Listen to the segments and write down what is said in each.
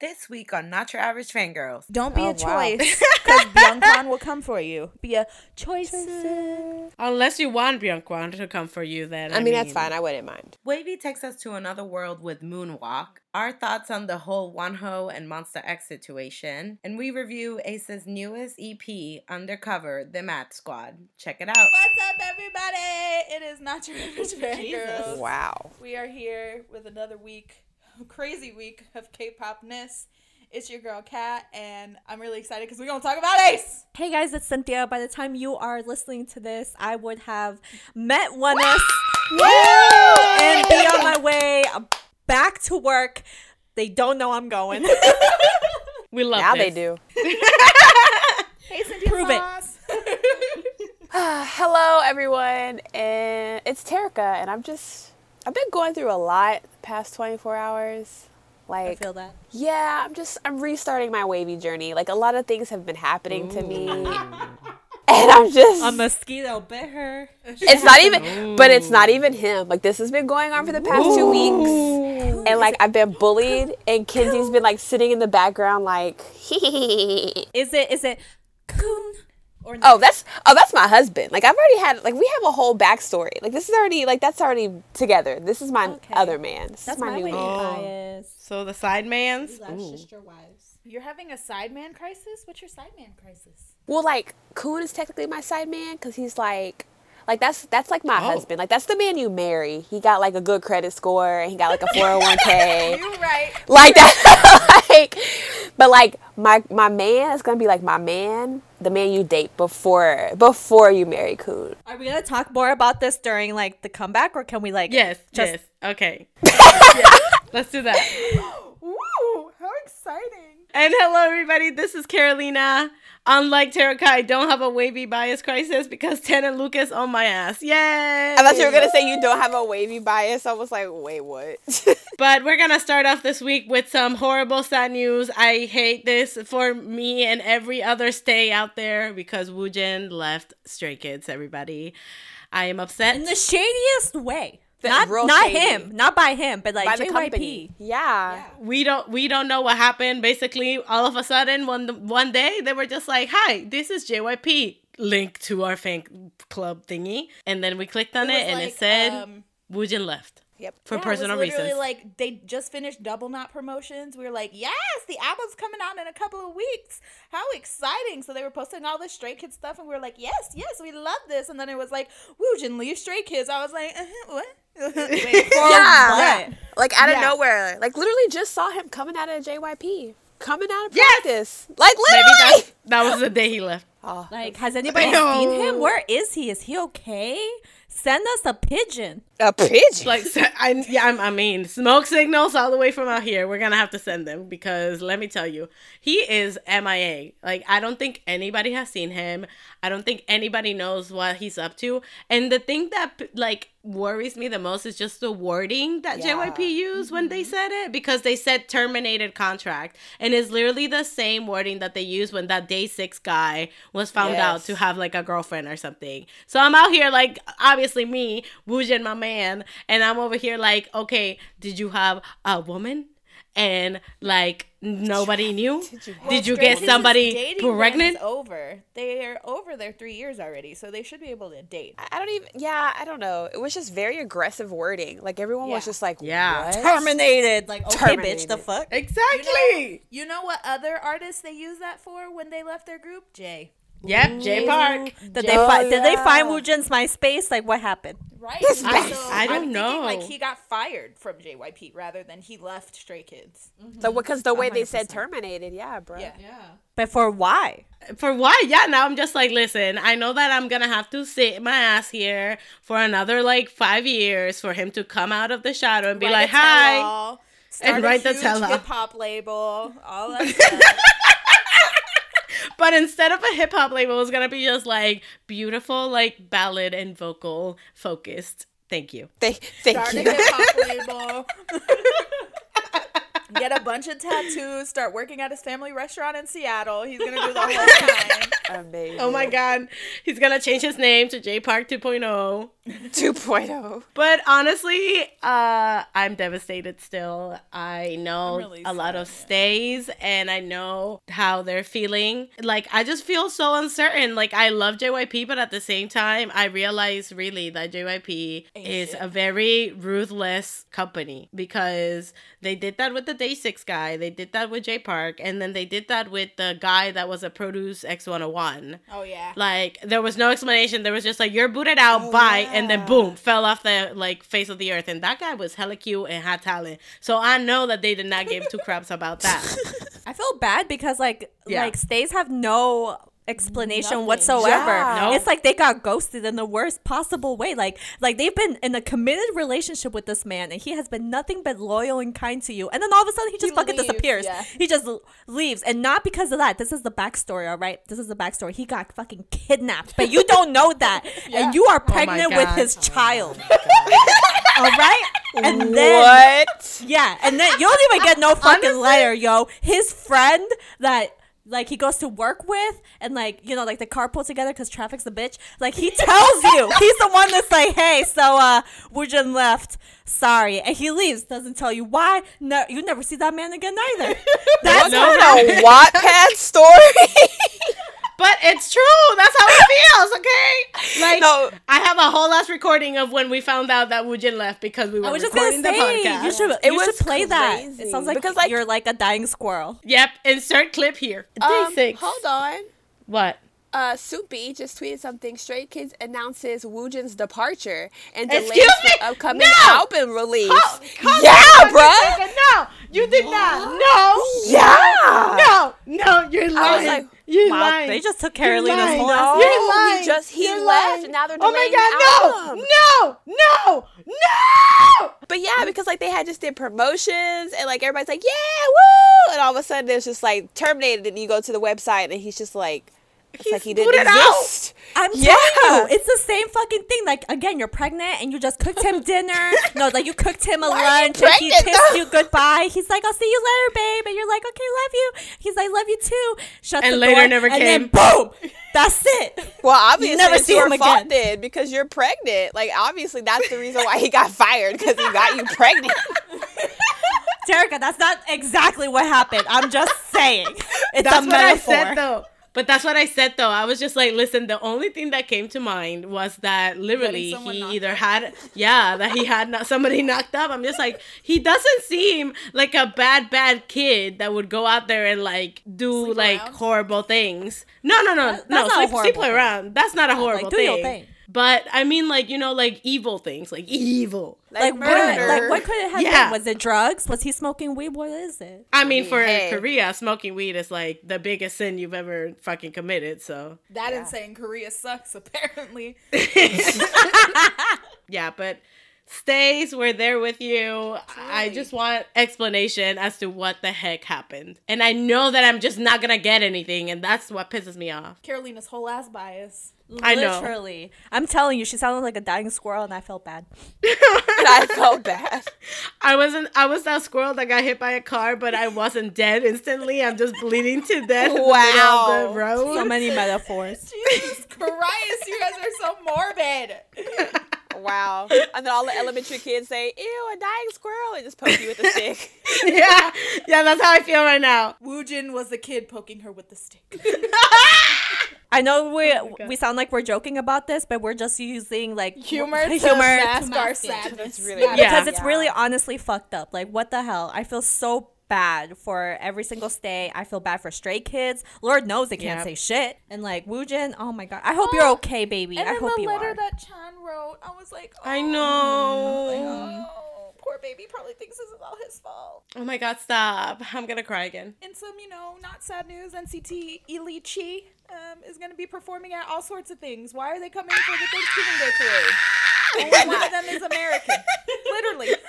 This week on Not Your Average Fangirls. Don't be Oh, a wow. choice because Biancon will come for you. Be a choice. Unless you want Bianquan to come for you, then I mean, that's fine. I wouldn't mind. WayV takes us to another world with Moonwalk, our thoughts on the whole Wonho and Monsta X situation, and we review Ace's newest EP, Undercover, The Mat Squad. Check it out. What's up, everybody? It is not your average fangirls. Wow. We are here with another week, crazy week of K-popness. It's your girl Kat, and I'm really excited because we're gonna talk about Ace. Hey guys, it's Cynthia. By the time you are listening to this, I would have met Oneness and be on my way back to work. They don't know I'm going. We love Now this. they do. Hey, Cynthia Prove it. Hello, everyone, and it's Terica, and I'm just I've been going through a lot the past 24 hours. Like, I Like, feel that. yeah, I'm just I'm restarting my wavy journey. Like, a lot of things have been happening to me, and I'm just A mosquito bit her. it's not even but it's not even him like this has been going on for the past two weeks and like i've been bullied and kenzie's been like sitting in the background like hee Is it? Is it? Kun or oh, not? oh that's oh that's my husband like i've already had like we have a whole backstory like this is already like that's already together this is my Okay. other man this That's is my, my new way man bias. Oh. So the side mans. That's just your wives. You're having a sideman crisis. What's your sideman crisis? well like Kun is technically my side man because he's like like that's that's like my Oh. husband like that's the man you marry he got like a good credit score and he got like a 401k You're right. like that like but like my my man is gonna be like my man the man you date before before you marry Kun. Are we gonna talk more about this during like the comeback, or can we like? Yes. Just yes. Okay. Yes. Let's do that. Ooh, how exciting! And hello, everybody. This is Carolina. Unlike Terika, I don't have a wavy bias crisis because Ten and Lucas on my ass. Yay! I thought you were gonna say you don't have a wavy bias. I was like, wait, what? But we're gonna start off this week with some horrible sad news. I hate this for me and every other stay out there because Woojin left Stray Kids. Everybody, I am upset. in the shadiest way. The not real not shady. him, not by him, but like By the JYP. company. Yeah. we don't we don't know what happened. Basically, all of a sudden, one one day they were just like, "Hi, this is JYP." Link to our fan club thingy, and then we clicked on it, was and like, it said um, Woojin left Yep. for Yeah, personal it was literally reasons. Like they just finished Double Knot promotions. We were like, yes, the album's coming out in a couple of weeks. How exciting! So they were posting all this Stray Kids stuff, and we were like, yes, yes, we love this. And then it was like, Woojin leave Stray Kids. I was like, uh-huh, what? Wait, for Yeah. what? Like out of Yeah. nowhere. Like literally just saw him coming out of JYP. Coming out of Yes! practice. Like literally. that, that was the day he left. Oh, Like, has anybody Ew. seen him? Where is he? Is he okay? Send us a pigeon. a pigeon. like I yeah I'm, I mean smoke signals all the way from out here. We're gonna have to send them because let me tell you, he is MIA. Like I don't think anybody has seen him. I don't think anybody knows what he's up to. And the thing that like worries me the most is just the wording that Yeah. JYP used when they mm-hmm. said it because they said terminated contract and it's literally the same wording that they used when that day six guy was found out to have like a girlfriend or something. So I'm out here like obviously me, Woojin my man, and I'm over here like, okay, did you have a woman? And like nobody knew? Did you, Well, Stray get somebody dating run is pregnant? over. They're over their three years already, so they should be able to date. I I don't even yeah, I don't know. It was just very aggressive wording. Like everyone was just like, Yeah. what? Terminated. Like, okay, bitch, the fuck? Exactly. You know what other artists they use that for when they left their group? Jay. Yep, Jay Park. Did they Oh, find? Did they yeah. find Woojin's MySpace? Like, what happened? Right. This So. I don't I'm thinking, know. Like he got fired from JYP rather than he left Stray Kids. Mm-hmm. So because the way they said terminated, yeah, bro. Yeah. But for why? For why? Yeah, now I'm just like, listen, I know that I'm gonna have to sit my ass here for another like five years for him to come out of the shadow and be Write like, hi. Start And a write the huge tell-all. hip hop label, all that stuff. But instead of a hip hop label, it was gonna be just like beautiful, like ballad and vocal focused. Thank you. They, thank Start a you. hip hop label. Get a bunch of tattoos. Start working at his family restaurant in Seattle. He's gonna do the whole time. Amazing. Oh my god. He's gonna change his name to Jay Park oh. 2.0. 2.0. But honestly, uh, I'm devastated still. I know really a lot sad, of yeah. stays and I know how they're feeling. Like, I just feel so uncertain. Like, I love JYP, but at the same time, I realize really that JYP is shit. a very ruthless company because they did that with the Day 6 guy, they did that with Jay Park, and then they did that with the guy that was a Produce X101. Oh yeah. Like there was no explanation. There was just like you're booted out, Oh, bye, and then boom, fell off the like face of the earth. And that guy was hella cute and had talent. So I know that they did not give two craps about that. I feel bad because like Yeah. like stays have no explanation Nothing. whatsoever. Yeah. Nope. It's like they got ghosted in the worst possible way. Like like they've been in a committed relationship with this man and he has been nothing but loyal and kind to you. And then all of a sudden he just He fucking leaves, disappears. yeah. He just leaves. And not because of that. This is the backstory, all right? This is the backstory. He got fucking kidnapped. But you don't know that. Yeah. And you are Oh pregnant with God. his child. Oh all right? And then what? yeah, and then you don't even get no fucking Honestly- letter, yo. His friend that like he goes to work with, and like you know, like the carpool together because traffic's a bitch. Like he tells you, he's the one that's like, hey, so uh, Woojin left. Sorry, and he leaves. Doesn't tell you why. No, you never see that man again either. That's No, no. A Wattpad story? But it's true. That's how it feels. Okay. Like No. I have a whole last recording of when we found out that Woojin left because we were I was just gonna recording the say, podcast. you should It you was should play that. It sounds like Because, like- you're like a dying squirrel. Yep. Insert clip here. Um, Day six. hold on. What? Uh, Soompi just tweeted something. Stray Kids announces Woojin's departure and Excuse delays me? the upcoming No! album release. Oh, hold yeah, on a bruh. second. No, you did not. No. Yeah. No, no, you're lying. like, you're Wow, lying. they just took Carolina's lying. whole No, ass. You're he lying. just he You're left. lying. Now they're Oh my god, the no, no, no, no. But yeah, because like they had just did promotions and like everybody's like, yeah, woo! And all of a sudden it's just like terminated and you go to the website and he's just like, it's He's like he didn't booted out. I'm Yeah. telling you, it's the same fucking thing. Like again, you're pregnant and you just cooked him dinner. no, like you cooked him a Why lunch and he kissed though? you goodbye. He's like, "I'll see you later, babe," and you're like, "Okay, love you." He's like, "Love you too." Shut And the later door, never and then came. boom, that's it. Well, obviously never it's see him again. then because you're pregnant. Like obviously that's the reason why he got fired because he got you pregnant. Terica, that's not exactly what happened. I'm just saying. It's That's a what I metaphor. said though. But that's what I said though. I was just like, listen, the only thing that came to mind was that literally he either up. had, yeah, that he had not, somebody knocked up. I'm just like, he doesn't seem like a bad, bad kid that would go out there and like do Sleep like around? horrible things. No, no, no, That- no. that's not a Sleep, horrible sleep thing. around. That's not a horrible your thing. Thing. But I mean, like you know, like evil things, like evil. Like what? murder. Like what could it have Yeah. been? Was it drugs? Was he smoking weed? What is it? I mean, for Hey. Korea, smoking weed is like the biggest sin you've ever fucking committed. So That insane Korea sucks. Apparently, yeah, but stays, we're there with you. I just want explanation as to what the heck happened. And I know that I'm just not gonna get anything, and that's what pisses me off. Carolina's whole ass bias. I know. Literally, I'm telling you, she sounded like a dying squirrel, and I felt bad. And I felt bad. I wasn't I was that squirrel that got hit by a car, but I wasn't dead instantly. I'm just bleeding to death Wow. So many metaphors. Jesus Christ, you guys are so morbid. Wow. And then all the elementary kids say, ew, a dying squirrel, and just poke you with a stick. yeah, yeah, that's how I feel right now. Woojin was the kid poking her with the stick. I know we Oh we sound like we're joking about this, but we're just using like Humor to humor mask our mask it. sadness. That's really Yeah. Yeah. because it's really honestly fucked up. Like what the hell? I feel so bad for every single stay. I feel bad for stray kids. Lord knows they can't Yep. say shit. And like Woojin, oh my god. I hope you're Oh, okay, baby. And I then hope the you letter are. that Chan wrote, I was like, oh, I know. Oh, poor baby probably thinks this is all his fault. Oh my god, stop. I'm gonna cry again. In some, you know, not sad news, NCT Ilichi um, is going to be performing at all sorts of things. Why are they coming for the Thanksgiving Day parade? Only one of them is American. Literally.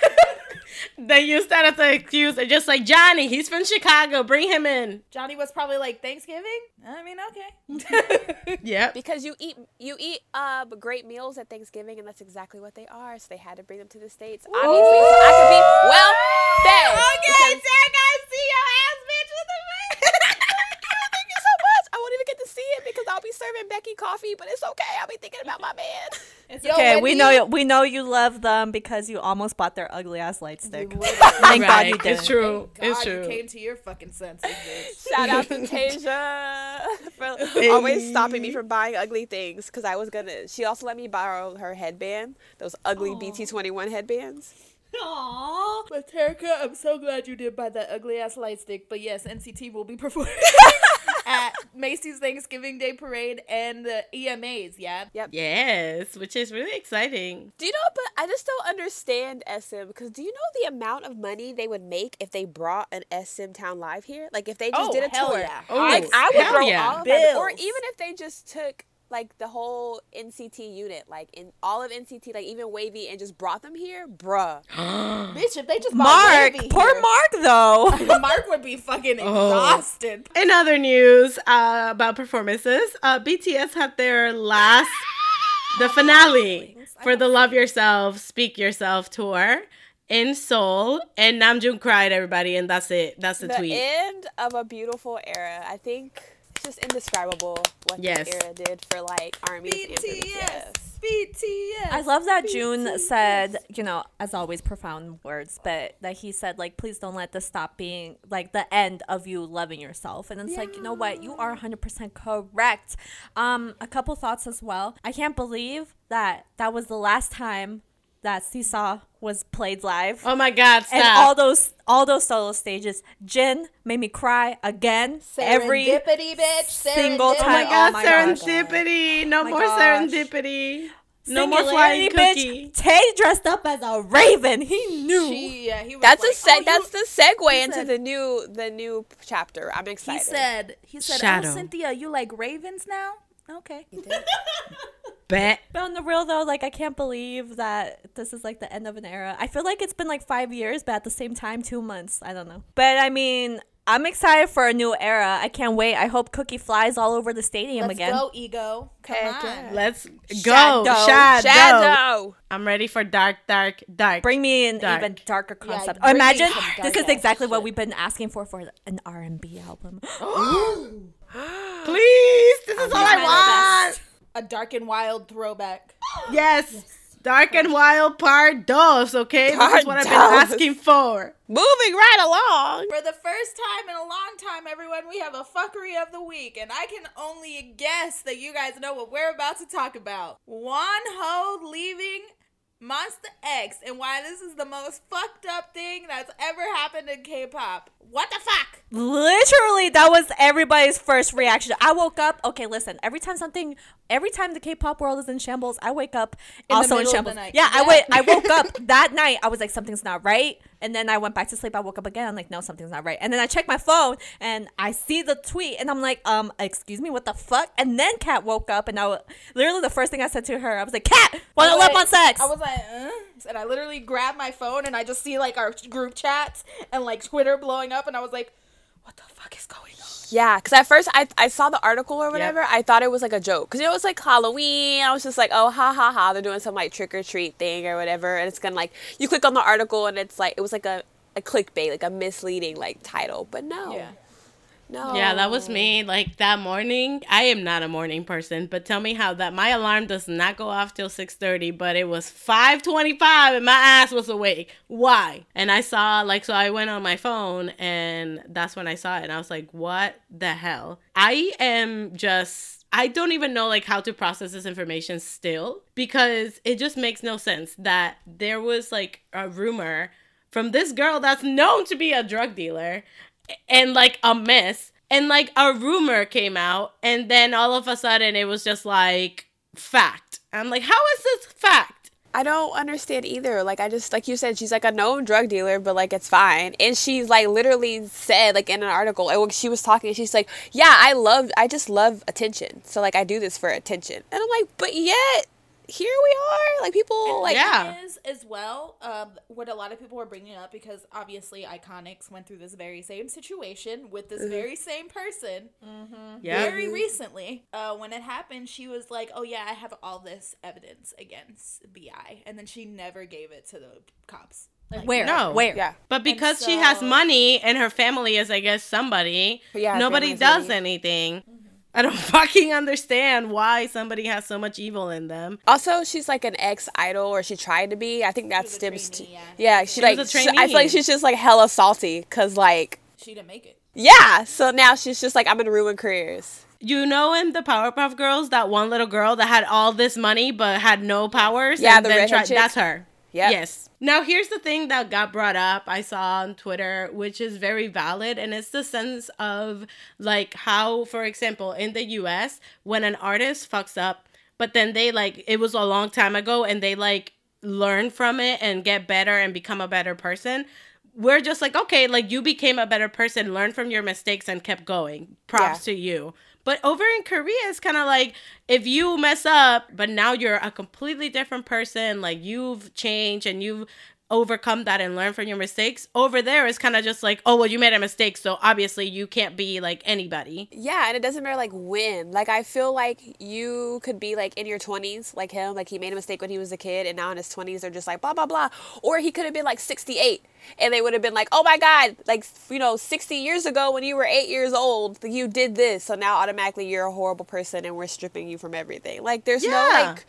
They use that as an excuse. They're just like, Johnny, he's from Chicago. Bring him in. Johnny was probably like, Thanksgiving? I mean, okay. Yep. because you eat you eat uh great meals at Thanksgiving, and that's exactly what they are. So they had to bring them to the states, obviously, so I could be well. fed. Okay, because- Sarah, guys, see your ass, bitch, with the Thank you so much. I won't even get to see it because I'll be serving Becky coffee, but it's okay. I'll be thinking about my man. It's Yo, okay. when We know you- you, we know you love them because you almost bought their ugly ass light stick. Literally. Thank God you Right, did. It's true. God, it's you true. came to your fucking senses, bitch. Shout out to Tasia for always stopping me from buying ugly things because I was gonna. She also let me borrow her headband, those ugly BT21 headbands. Aww. But Terica, I'm so glad you did buy that ugly ass light stick. But yes, NCT will be performing at Macy's Thanksgiving Day Parade and the EMAs. Yeah. Yep. Yes, which is really exciting. Do you know? But I just don't understand SM because do you know the amount of money they would make if they brought an SM Town live here? Like if they just Oh, did a hell tour. yeah. Oh, like I would hell throw yeah. all of that, or even if they just took like the whole NCT unit, like in all of NCT, like even WayV, and just brought them here, bruh. Bitch, if they just bought Mark, WayV poor here, Mark though. Mark would be fucking Oh. exhausted. In other news uh, about performances, uh, BTS had their last, the finale for the Love Yourself, Speak Yourself tour in Seoul, and Namjoon cried. Everybody, and that's it. That's the, the tweet. end of a beautiful era. I think it's just indescribable what Yes. this era did for like armies and for BTS. BTS. BTS. I love that June said, you know, as always, profound words, but that he said, like, please don't let this stop being like the end of you loving yourself. And it's like, you know what? You are 100% correct. Um, a couple thoughts as well. I can't believe that that was the last time that Seesaw was played live. Oh my God! Stop. and all those all those solo stages, Jin made me cry again every Serendipity, bitch. single Serendipity. oh my time. God! Oh my gosh. serendipity. No oh my more gosh. serendipity. No more flying cookie. bitch. Tay dressed up as a raven. He knew. She, yeah, he was That's like, a seg. oh, you- that's the segue he into the new the new chapter. I'm excited. He excited. said, he said, oh, Shadow. oh, Cynthia, you like ravens now? Okay. Bet. But on the real though, like I can't believe that this is like the end of an era. I feel like it's been like five years, but at the same time, two months. I don't know. But I mean, I'm excited for a new era. I can't wait. I hope Cookie flies all over the stadium Let's again. go, ego. Come Heck on. Let's go. Shadow. Shadow. Shadow. I'm ready for dark, dark, dark. Bring me an Dark. even darker concept. bring me Imagine this is exactly ass what we've been asking for for an R&B album. Please. This is all I want. A dark and wild throwback. Yes. Dark and Wild Part Dos, okay? Part this is what I've been asking for. Moving right along. For the first time in a long time, everyone, we have a fuckery of the week, and I can only guess that you guys know what we're about to talk about. Wonho leaving Monsta X, and why this is the most fucked up thing that's ever happened in K-pop. What the fuck? Literally, that was everybody's first reaction. I woke up. Okay, listen. Every time something, every time the K-pop world is in shambles, I wake up the also in middle of the shambles. night. Yeah, I Yeah. wait. I woke up that night. I was like, something's not right, and then I went back to sleep. I woke up again. I'm like, no, something's not right. And then I check my phone, and I see the tweet, and I'm like, um, excuse me, what the fuck? And then Kat woke up, and I literally the first thing I said to her, I was like, Kat, want to I love was on sex? I was like, uh? and I literally grabbed my phone and I just see like our group chats and like Twitter blowing up, and I was like, what the fuck is going on? Yeah, because at first I, I saw the article or whatever. I thought it was like a joke because it was like Halloween. I was just like, oh, ha ha ha. They're doing some like trick or treat thing or whatever. And it's gonna like, you click on the article and it's like, it was like a, a clickbait, like a misleading like title. But no. No. Yeah, that was me. Like that morning, I am not a morning person, but tell me how that my alarm does not go off till 6:30, but it was 5:25 and my ass was awake. Why? And I saw like so I went on my phone and that's when I saw it and I was like, "What the hell?" I am just I don't even know like how to process this information still because it just makes no sense that there was like a rumor from this girl that's known to be a drug dealer and like a mess and like a rumor came out and then all of a sudden it was just like fact i'm like how is this fact I don't understand either. Like I just like you said, she's like a known drug dealer, but like it's fine. And she's like literally said like in an article, and when she was talking, she's like, "Yeah, I love, I just love attention. So like I do this for attention." And I'm like, but yet here we are, like people like yeah. is as well um, what a lot of people were bringing up because obviously Iconics went through this very same situation with this very same person yeah very recently. Uh, when it happened, she was like, "Oh yeah, I have all this evidence against Bi," and then she never gave it to the cops. Like, where? No. Where? Yeah. But because she has money and her family is, I guess, somebody, Yeah, nobody family's does money. anything. I don't fucking understand why somebody has so much evil in them. Also, she's like an ex idol, or she tried to be. I think that was a stems to trainee, yeah. She, She like was a she- I feel like she's just like hella salty because like She didn't make it. yeah. So now she's just like I'm gonna ruin careers. You know, in the Powerpuff Girls, that one little girl that had all this money but had no powers. Yeah, and the then redhead tried- That's her. Yep. Yes. Now, here's the thing that got brought up, I saw on Twitter, which is very valid, and it's the sense of like how, for example, in the US, when an artist fucks up, but then they like, it was a long time ago, and they like learn from it and get better and become a better person. We're just like, okay, like you became a better person, learn from your mistakes, and kept going. Props to you. But over in Korea, it's kind of like if you mess up, but now you're a completely different person, like you've changed and you've overcome that and learn from your mistakes. Over there, it's kind of just like, oh, well, you made a mistake, so obviously you can't be like anybody. Yeah, and it doesn't matter like when. Like I feel like you could be like in your twenties, like him, like he made a mistake when he was a kid, and now in his twenties they're just like blah blah blah. Or he could have been like sixty eight, and they would have been like, oh my god, like you know, sixty years ago when you were eight years old, you did this, so now automatically you're a horrible person, and we're stripping you from everything. Like there's no like,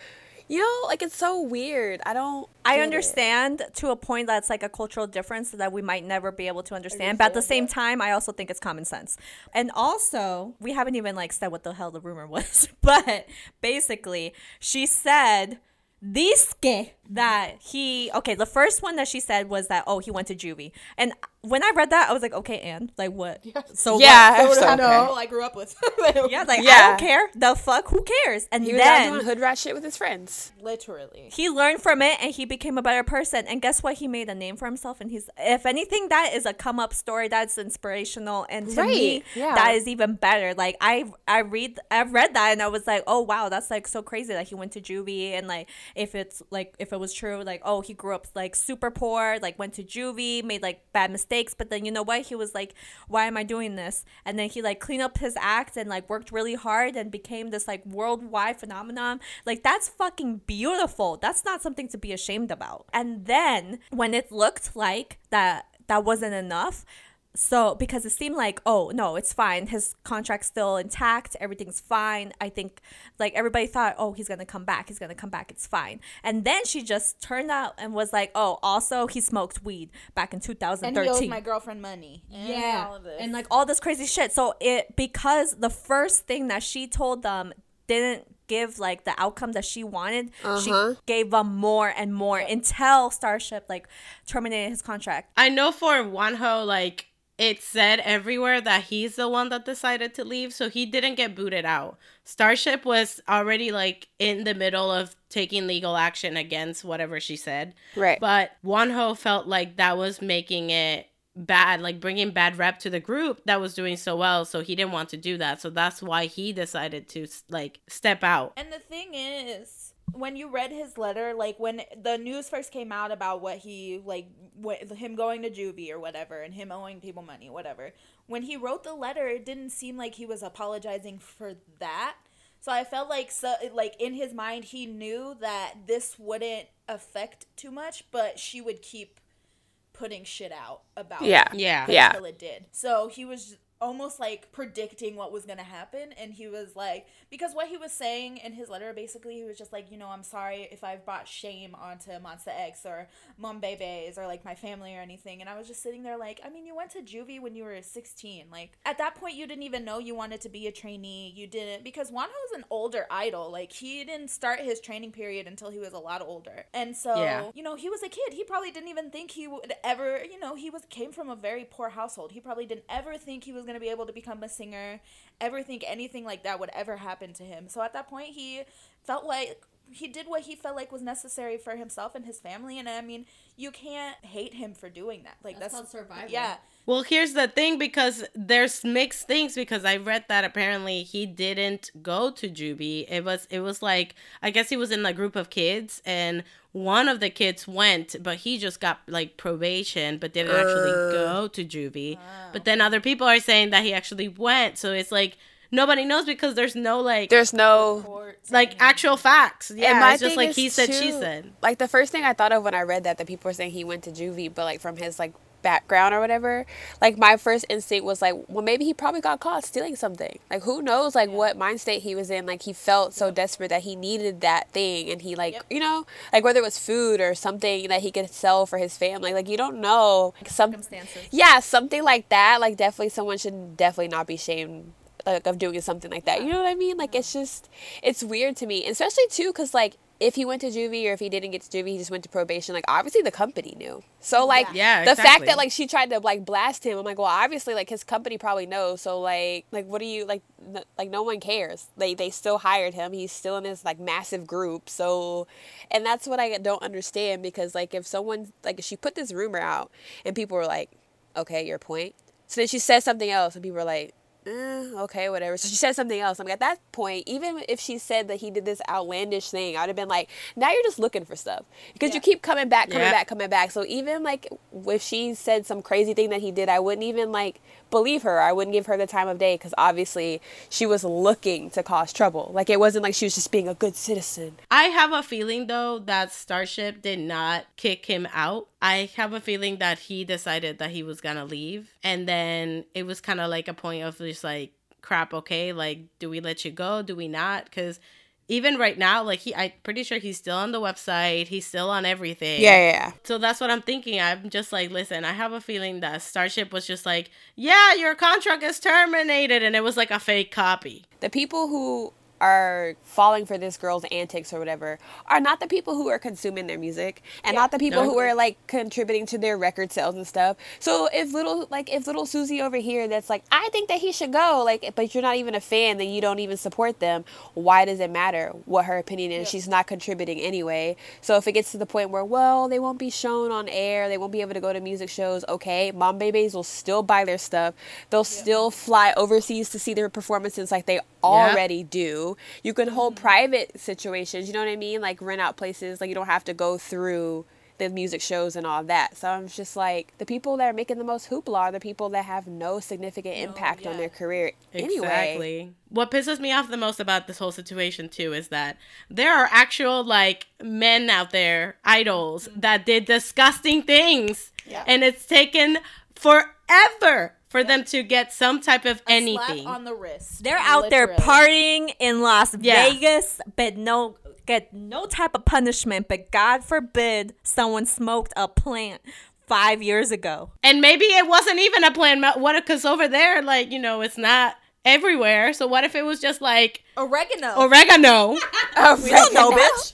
you know, like it's so weird. I don't. I get it. understand to a point that's like a cultural difference that we might never be able to understand. But at the same time, I also think it's common sense. And also, we haven't even like said what the hell the rumor was. But basically, she said Disque that he okay, the first one that she said was that oh he went to juvie. And when I read that, I was like, okay, and like what? So what? Yeah, So so, okay. people I grew up with. Yeah, like I don't care. The fuck, who cares? And He was out then doing hood rat shit with his friends. Literally. he learned from it and he became a better person and guess what he made a name for himself and he's if anything that is a come up story that's inspirational and to me yeah. that is even better like i i read i've read that and i was like oh wow that's like so crazy that he went to juvie and like if it's like if it was true like oh he grew up like super poor like went to juvie made like bad mistakes but then you know what? He was like why am i doing this? And then he like cleaned up his act and like worked really hard and became this like worldwide phenomenon. Like that's fucking beautiful. That's not something to be ashamed about. And then when it looked like that that wasn't enough so because it seemed like oh no it's fine. His contract's still intact. Everything's fine. I think like everybody thought oh he's gonna come back. He's gonna come back. It's fine. And then she just turned out and was like oh also he smoked weed back in 2013 And he 2013 owes my girlfriend money. And yeah. all of this. and like all this crazy shit. So it because the first thing that she told them didn't give like the outcome that she wanted Uh-huh. she gave them more and more until starship like terminated his contract. I know for Wonho, like it said everywhere that he's the one that decided to leave, so he didn't get booted out. Starship was already like in the middle of taking legal action against whatever she said. Right. But Wonho felt like that was making it bad, like bringing bad rep to the group that was doing so well, so he didn't want to do that. So that's why he decided to like step out. And the thing is, when you read his letter, like when the news first came out about what he like, what, him going to juvie or whatever, and him owing people money, whatever. When he wrote the letter, it didn't seem like he was apologizing for that. So I felt like, so like in his mind, he knew that this wouldn't affect too much, but she would keep putting shit out about Yeah. it Yeah. Yeah. until it did. So he was almost like predicting what was gonna happen, and he was like, because what he was saying in his letter, basically, he was just like, you know, I'm sorry if I've brought shame onto Monsta X or Monbebes or like my family or anything. And I was just sitting there like, I mean, you went to juvie when you were 16. Like at that point, you didn't even know you wanted to be a trainee. You didn't because Wonho's an older idol. Like he didn't start his training period until he was a lot older, and so Yeah. you know he was a kid. He probably didn't even think he would ever. You know, he was came from a very poor household. He probably didn't ever think he was going to be able to become a singer, ever think anything like that would ever happen to him. So at that point, he felt like he did what he felt like was necessary for himself and his family. And I mean, you can't hate him for doing that. Like that's, called survival. Yeah. Well, here's the thing because there's mixed things because I read that apparently he didn't go to Juby. It was it was like I guess he was in a group of kids and one of the kids went, but he just got like probation but didn't actually uh. go to Juvie. But then other people are saying that he actually went. So it's like nobody knows because there's no like There's no like actual facts. Yeah, my it's just like he said, she said. Like the first thing I thought of when I read that, that people were saying he went to juvie, but like from his like background or whatever, like my first instinct was like, well, maybe he probably got caught stealing something. Like who knows, like what mind state he was in? Like he felt so desperate that he needed that thing, and he like Yep. you know, like whether it was food or something that he could sell for his family. Like you don't know. Like, some circumstances. yeah, something like that. Like definitely someone should definitely not be shamed like of doing something like that. You know what I mean? Like it's just it's weird to me, especially too because like if he went to juvie or if he didn't get to juvie, he just went to probation. Like obviously the company knew. So like Yeah, the fact that like she tried to like blast him, I'm like, well, obviously like his company probably knows. So like like what do you like n- like no one cares. They they still hired him. He's still in this like massive group. So and that's what I don't understand because like if someone like if she put this rumor out and people were like, okay, your point. So then she said something else and people were like. Eh, okay, whatever. So she said something else. I'm like, at that point, even if she said that he did this outlandish thing, I'd have been like, now you're just looking for stuff because you keep coming back, coming Yeah. back, coming back. So even like if she said some crazy thing that he did, I wouldn't even like believe her. I wouldn't give her the time of day because obviously she was looking to cause trouble. Like it wasn't like she was just being a good citizen. I have a feeling though that Starship did not kick him out. I have a feeling that he decided that he was gonna leave, and then it was kind of like a point of just like, crap. Okay, like, do we let you go? Do we not? Because even right now, like he, I'm pretty sure he's still on the website. He's still on everything. Yeah, yeah, yeah. So that's what I'm thinking. I'm just like, listen, I have a feeling that Starship was just like, yeah, your contract is terminated, and it was like a fake copy. The people who are falling for this girl's antics or whatever are not the people who are consuming their music and not the people No. who are like contributing to their record sales and stuff. So if little like if little Susie over here that's like I think that he should go like but you're not even a fan then you don't even support them, why does it matter what her opinion is? She's not contributing anyway. So if it gets to the point where well, they won't be shown on air, they won't be able to go to music shows, okay, mom babies will still buy their stuff. They'll still fly overseas to see their performances like they already do. You can hold mm-hmm. private situations, you know what I mean? Like rent out places, like you don't have to go through the music shows and all that. So I'm just like the people that are making the most hoopla are the people that have no significant oh, impact on yeah. their career anyway. Exactly. What pisses me off the most about this whole situation too is that there are actual like men out there, idols mm-hmm. that did disgusting things, Yeah. and it's taken forever for them to get some type of Slap anything. on the wrist. They're out there partying in Las Yeah. Vegas, but no get no type of punishment. But God forbid someone smoked a plant five years ago. and maybe it wasn't even a plant. What? Because over there, like you know, it's not everywhere. So what if it was just like Oregano. oregano? Oh, We don't know, bitch.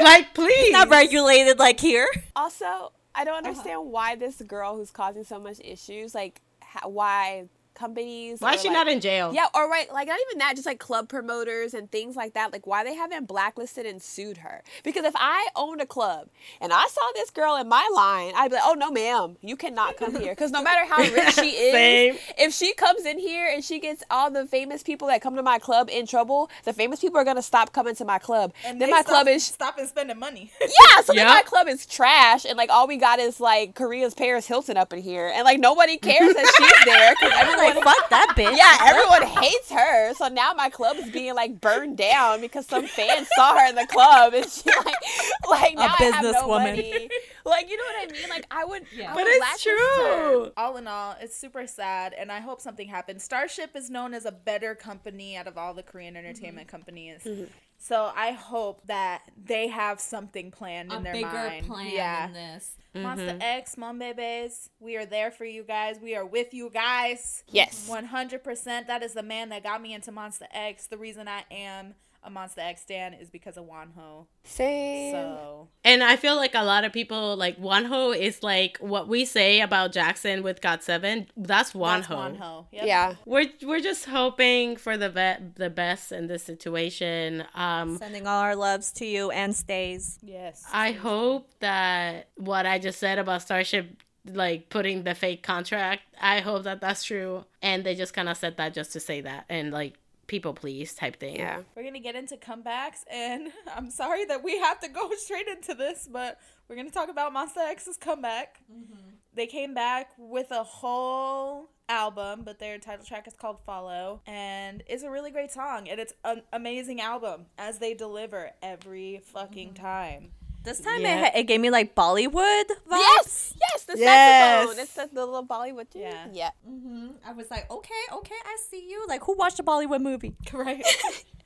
like, please. Not regulated like here. Also, I don't Uh-huh. understand why this girl who's causing so much issues, like ha- why companies Why is she like- not in jail? Yeah, or right, like not even that, just like club promoters and things like that. Like why they haven't blacklisted and sued her? Because if I owned a club and I saw this girl in my line, I'd be like, oh no, ma'am, you cannot come here. Because no matter how rich she is, if she comes in here and she gets all the famous people that come to my club in trouble, the famous people are gonna stop coming to my club. and then they my stop, club is stopping spending money. yeah, so then my club is trash, and like all we got is like Korea's Paris Hilton up in here, and like nobody cares that she's there because Like fuck that bitch. Yeah, everyone hates her. So now my club is being like burned down because some fan saw her in the club, and she like, like now I have no businesswoman. money. Like you know what I mean? Like I would. I But would it's true. all in all, it's super sad, and I hope something happens. Starship is known as a better company out of all the Korean mm-hmm. entertainment companies. Mm-hmm. So I hope that they have something planned in their mind. yeah. this. Monster mm-hmm. X, Monbebes, we are there for you guys. We are with you guys. Yes. 100%. That is the man that got me into Monsta X. The reason I am a Monsta X stan is because of Wonho. Same. So, And I feel like a lot of people like Wonho is like what we say about Jackson with GOT7. That's Wonho. that's Wonho. Yep. Yeah. We're we're just hoping for the be- the best in this situation. Um, Sending all our loves to you and stays. Yes. I hope that what I just said about Starship, like putting the fake contract, I hope that that's true, and they just kind of said that just to say that and like people please type thing. Yeah. We're gonna get into comebacks, and I'm sorry that we have to go straight into this, but we're gonna talk about Monsta X's comeback. Mm-hmm. They came back with a whole album, but their title track is called Follow. And it's a really great song. And it's an amazing album as they deliver every fucking mm-hmm. time. This time Yeah. it, it gave me like Bollywood vibes. Yes, yes, the Yes. saxophone. It's the, the little Bollywood. Yeah. yeah. hmm I was like, okay, okay, I see you. Like, who watched a Bollywood movie? Right?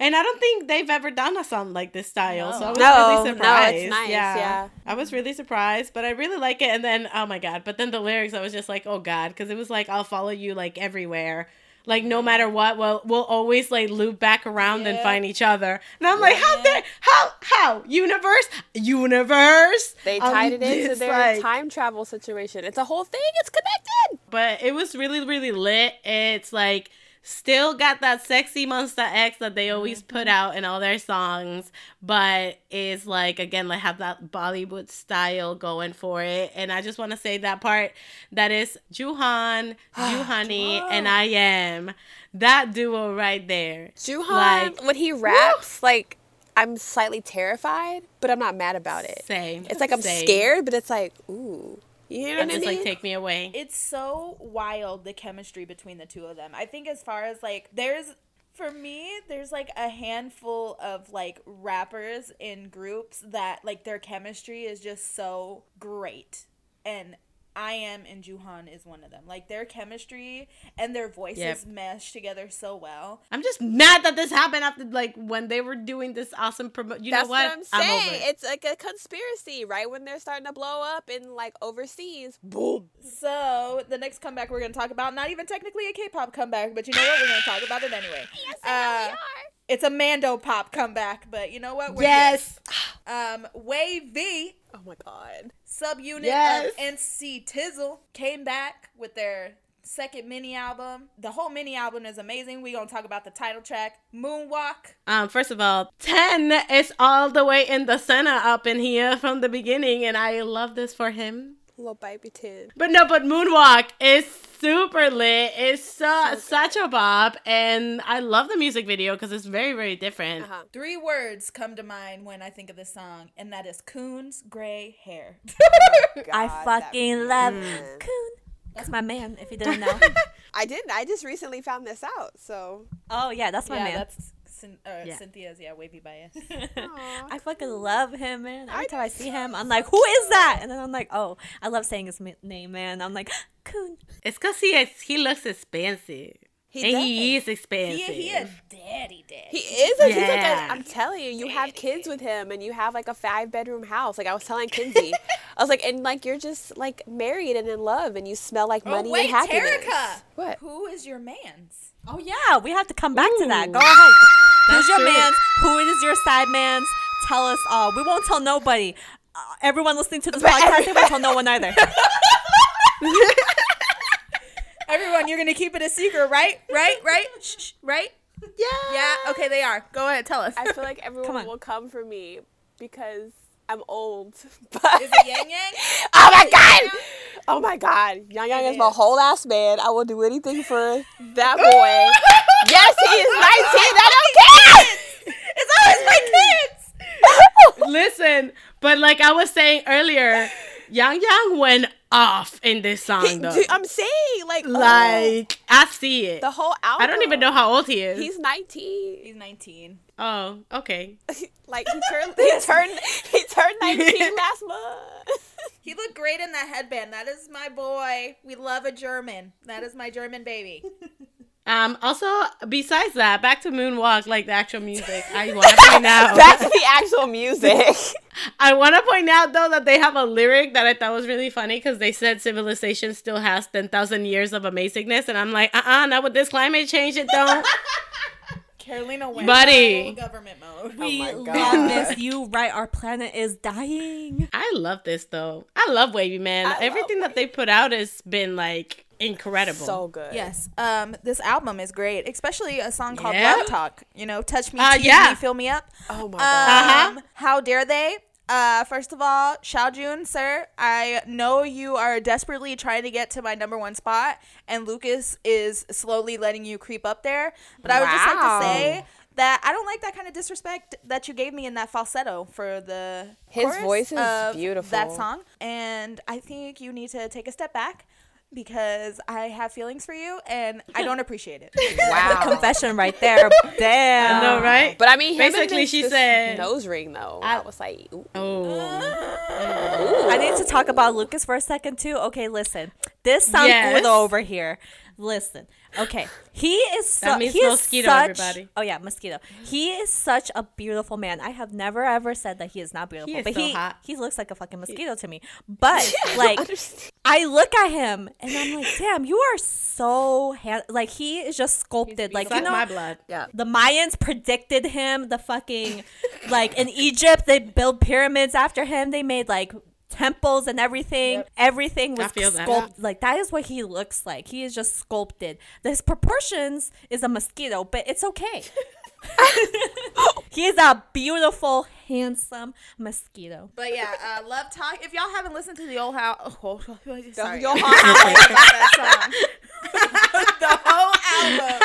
And I don't think they've ever done a song like this style. So I was No, really no, it's surprised. nice, yeah. I was really surprised, but I really like it. And then, oh my God. But then the lyrics, I was just like, oh God. Because it was like, I'll follow you like everywhere. Like no matter what, we'll, we'll always like loop back around and find each other. And I'm like, how dare, how, how? Universe? Universe? They Um, tied it into their like- time travel situation. It's a whole thing. It's connected. but it was really really lit it's like still got that sexy monsta x that they always put mm-hmm. out in all their songs but is like again like have that bollywood style going for it. And i just want to say that part that is juhan Joohoney and i am that duo right there. Juhan, Like, when he raps, like I'm slightly terrified, but I'm not mad about it. same. It's like I'm Same. scared, but it's like, ooh, you know what and I just mean? like take me away it's so wild the chemistry between the two of them. I think as far as like there's for me there's like a handful of like rappers in groups that like their chemistry is just so great. And I am and Juhan is one of them. Like their chemistry and their voices Yep. mesh together so well. i'm just mad that this happened after like when they were doing this awesome promo you That's know what, I'm saying. over it. It's like a conspiracy, right? When they're starting to blow up in like overseas, boom. So the next comeback we're gonna talk about, not even technically a K-pop comeback, but you know what? We're gonna talk about it anyway. Yes, uh, It's a Mando pop comeback, but you know what? We're yes here. Um, Wave V, Oh my god. subunit Yes. of NC Tizzle, came back with their second mini album. The whole mini album is amazing. We gonna talk about the title track, Moonwalk. Um, first of all, 10 is all the way in the center up in here from the beginning, and I love this for him. Little baby tin. But no, but Moonwalk is super lit. It's so, such a bop, and I love the music video because it's very, very different. Uh-huh. Three words come to mind when I think of this song, and that is Kun's gray hair. I God, fucking love man. Kun. That's my man, if you didn't know. I didn't. I just recently found this out. So oh, yeah, that's my yeah, man. that's Cyn- uh, Yeah. Cynthia's yeah wavy bias. I fucking love him, man. Every time I see him, I'm like, who is that? And then I'm like, oh, I love saying his ma- name, man. I'm like, Kun. It's because he, is, he looks expensive. he and does. he is he, expensive. he is daddy daddy. He is. A, He's like Yeah. a, I'm telling you, you have kids with him, and you have like a five bedroom house. Like I was telling Kinsey, I was like, and like you're just like married and in love, and you smell like money oh wait, and happiness. Terica. What? Who is your man's? Oh, yeah, we have to come back to that. Go ahead. Who's That's your true. man? Who is your side man's? Tell us all. We won't tell nobody. Uh, everyone listening to this podcast, we won't tell no one either. Everyone, you're gonna keep it a secret, right? Right? Right? Shh, shh, right? Yeah. Yeah. Okay, they are. Go ahead, tell us. I feel like everyone on. will come for me because I'm old. But Is it Yang Yang? oh my Is it Yang god! Oh my god! Yang Yang is my whole ass man. I will do anything for that boy. yes, he is 19. I don't care. It's always my kids. Listen, but like I was saying earlier, Yang Yang went off in this song He- though. dude, I'm saying like oh, like I see it. the whole album. I don't even know how old he is. He's 19. He's 19. oh, okay. like he turned he turned he turned 19 last month. He looked great in that headband. That is my boy. We love a German. That is my German baby. Um. Also, besides that, back to Moonwalk, like the actual music. I want to point out. Back to the actual music. I want to point out though that they have a lyric that I thought was really funny because they said civilization still has ten thousand years of amazingness, and I'm like, uh, uh not with this climate change. It don't. Carolina went Buddy. government mode. We my love God. this. You right. Our planet is dying. I love this though. I love Wavy Man. I Everything that they put out has been like incredible. so good. Yes. Um. This album is great, especially a song called Yeah. Love Talk. You know, touch me, Uh, yeah. me, fill me up. Oh my Um, god. Uh-huh. How dare they? Uh, first of all, Xiao Jun, sir, I know you are desperately trying to get to my number one spot, and Lucas is slowly letting you creep up there. But I would just like to say that I don't like that kind of disrespect that you gave me in that falsetto for the His voice is of beautiful. That song, and I think you need to take a step back. Because I have feelings for you and I don't appreciate it. Wow. Confession right there. Damn. I know, right? But I mean, Basically, this- she said- nose ring though. I, was like, ooh. Oh, I need to talk about Lucas for a second too. Okay, listen. This sounds Yes. good over here. Listen. Okay. He is so, That means he is mosquito, such, everybody. Oh yeah, mosquito. He is such a beautiful man. I have never ever said that he is not beautiful. is but so he hot. he looks like a fucking mosquito to me. But like I look at him and I'm like, "Damn, you are so hand- like he is just sculpted like you suck know my blood. Yeah. the Mayans predicted him. The fucking like in Egypt, they built pyramids after him. They made like temples and everything. Everything was I feel sculpted. Like that is what he looks like. He is just sculpted. His proportions is a mosquito, but it's okay. he is a beautiful, handsome mosquito. But yeah, uh, Love Talk. If y'all haven't listened to the old house, oh, sorry, Yo, that song. the whole album.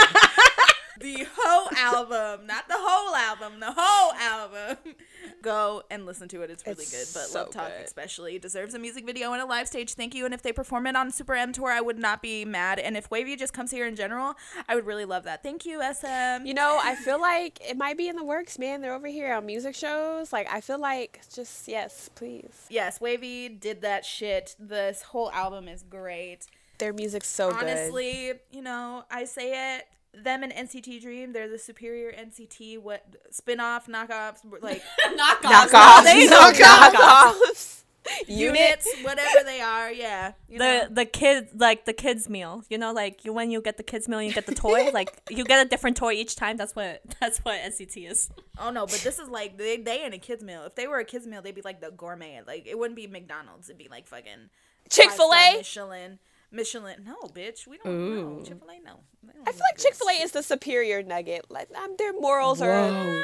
The whole album, not the whole album, the whole album. Go and listen to it. It's really It's good. But so Love Talk good. especially deserves a music video and a live stage. Thank you. And if they perform it on Super M tour, I would not be mad. And if WayV just comes here in general, I would really love that. Thank you, SM. You know, I feel like it might be in the works, man. They're over here on music shows. Like, I feel like just yes, please. yes, WayV did that shit. This whole album is great. Their music's so good. Honestly, you know, I say it. Them and NCT Dream, they're the superior NCT. What spin-off knockoffs like Knockoffs. There you go, Knockoffs. Units, whatever they are. Yeah, you know. The the kid like the kids meal, you know, like you when you get the kids meal, you get the toy. like you get a different toy each time. That's what that's what NCT is. Oh no, but this is like they they ain't a kids meal. If they were a kids meal, they'd be like the gourmet. Like it wouldn't be McDonald's. It'd be like fucking Chick Fil five-star A. Michelin. Michelin. No, bitch. We don't know. Chick Fil A. No. I feel like Chick Fil A is the superior nugget. Like, um, their morals are. Ah,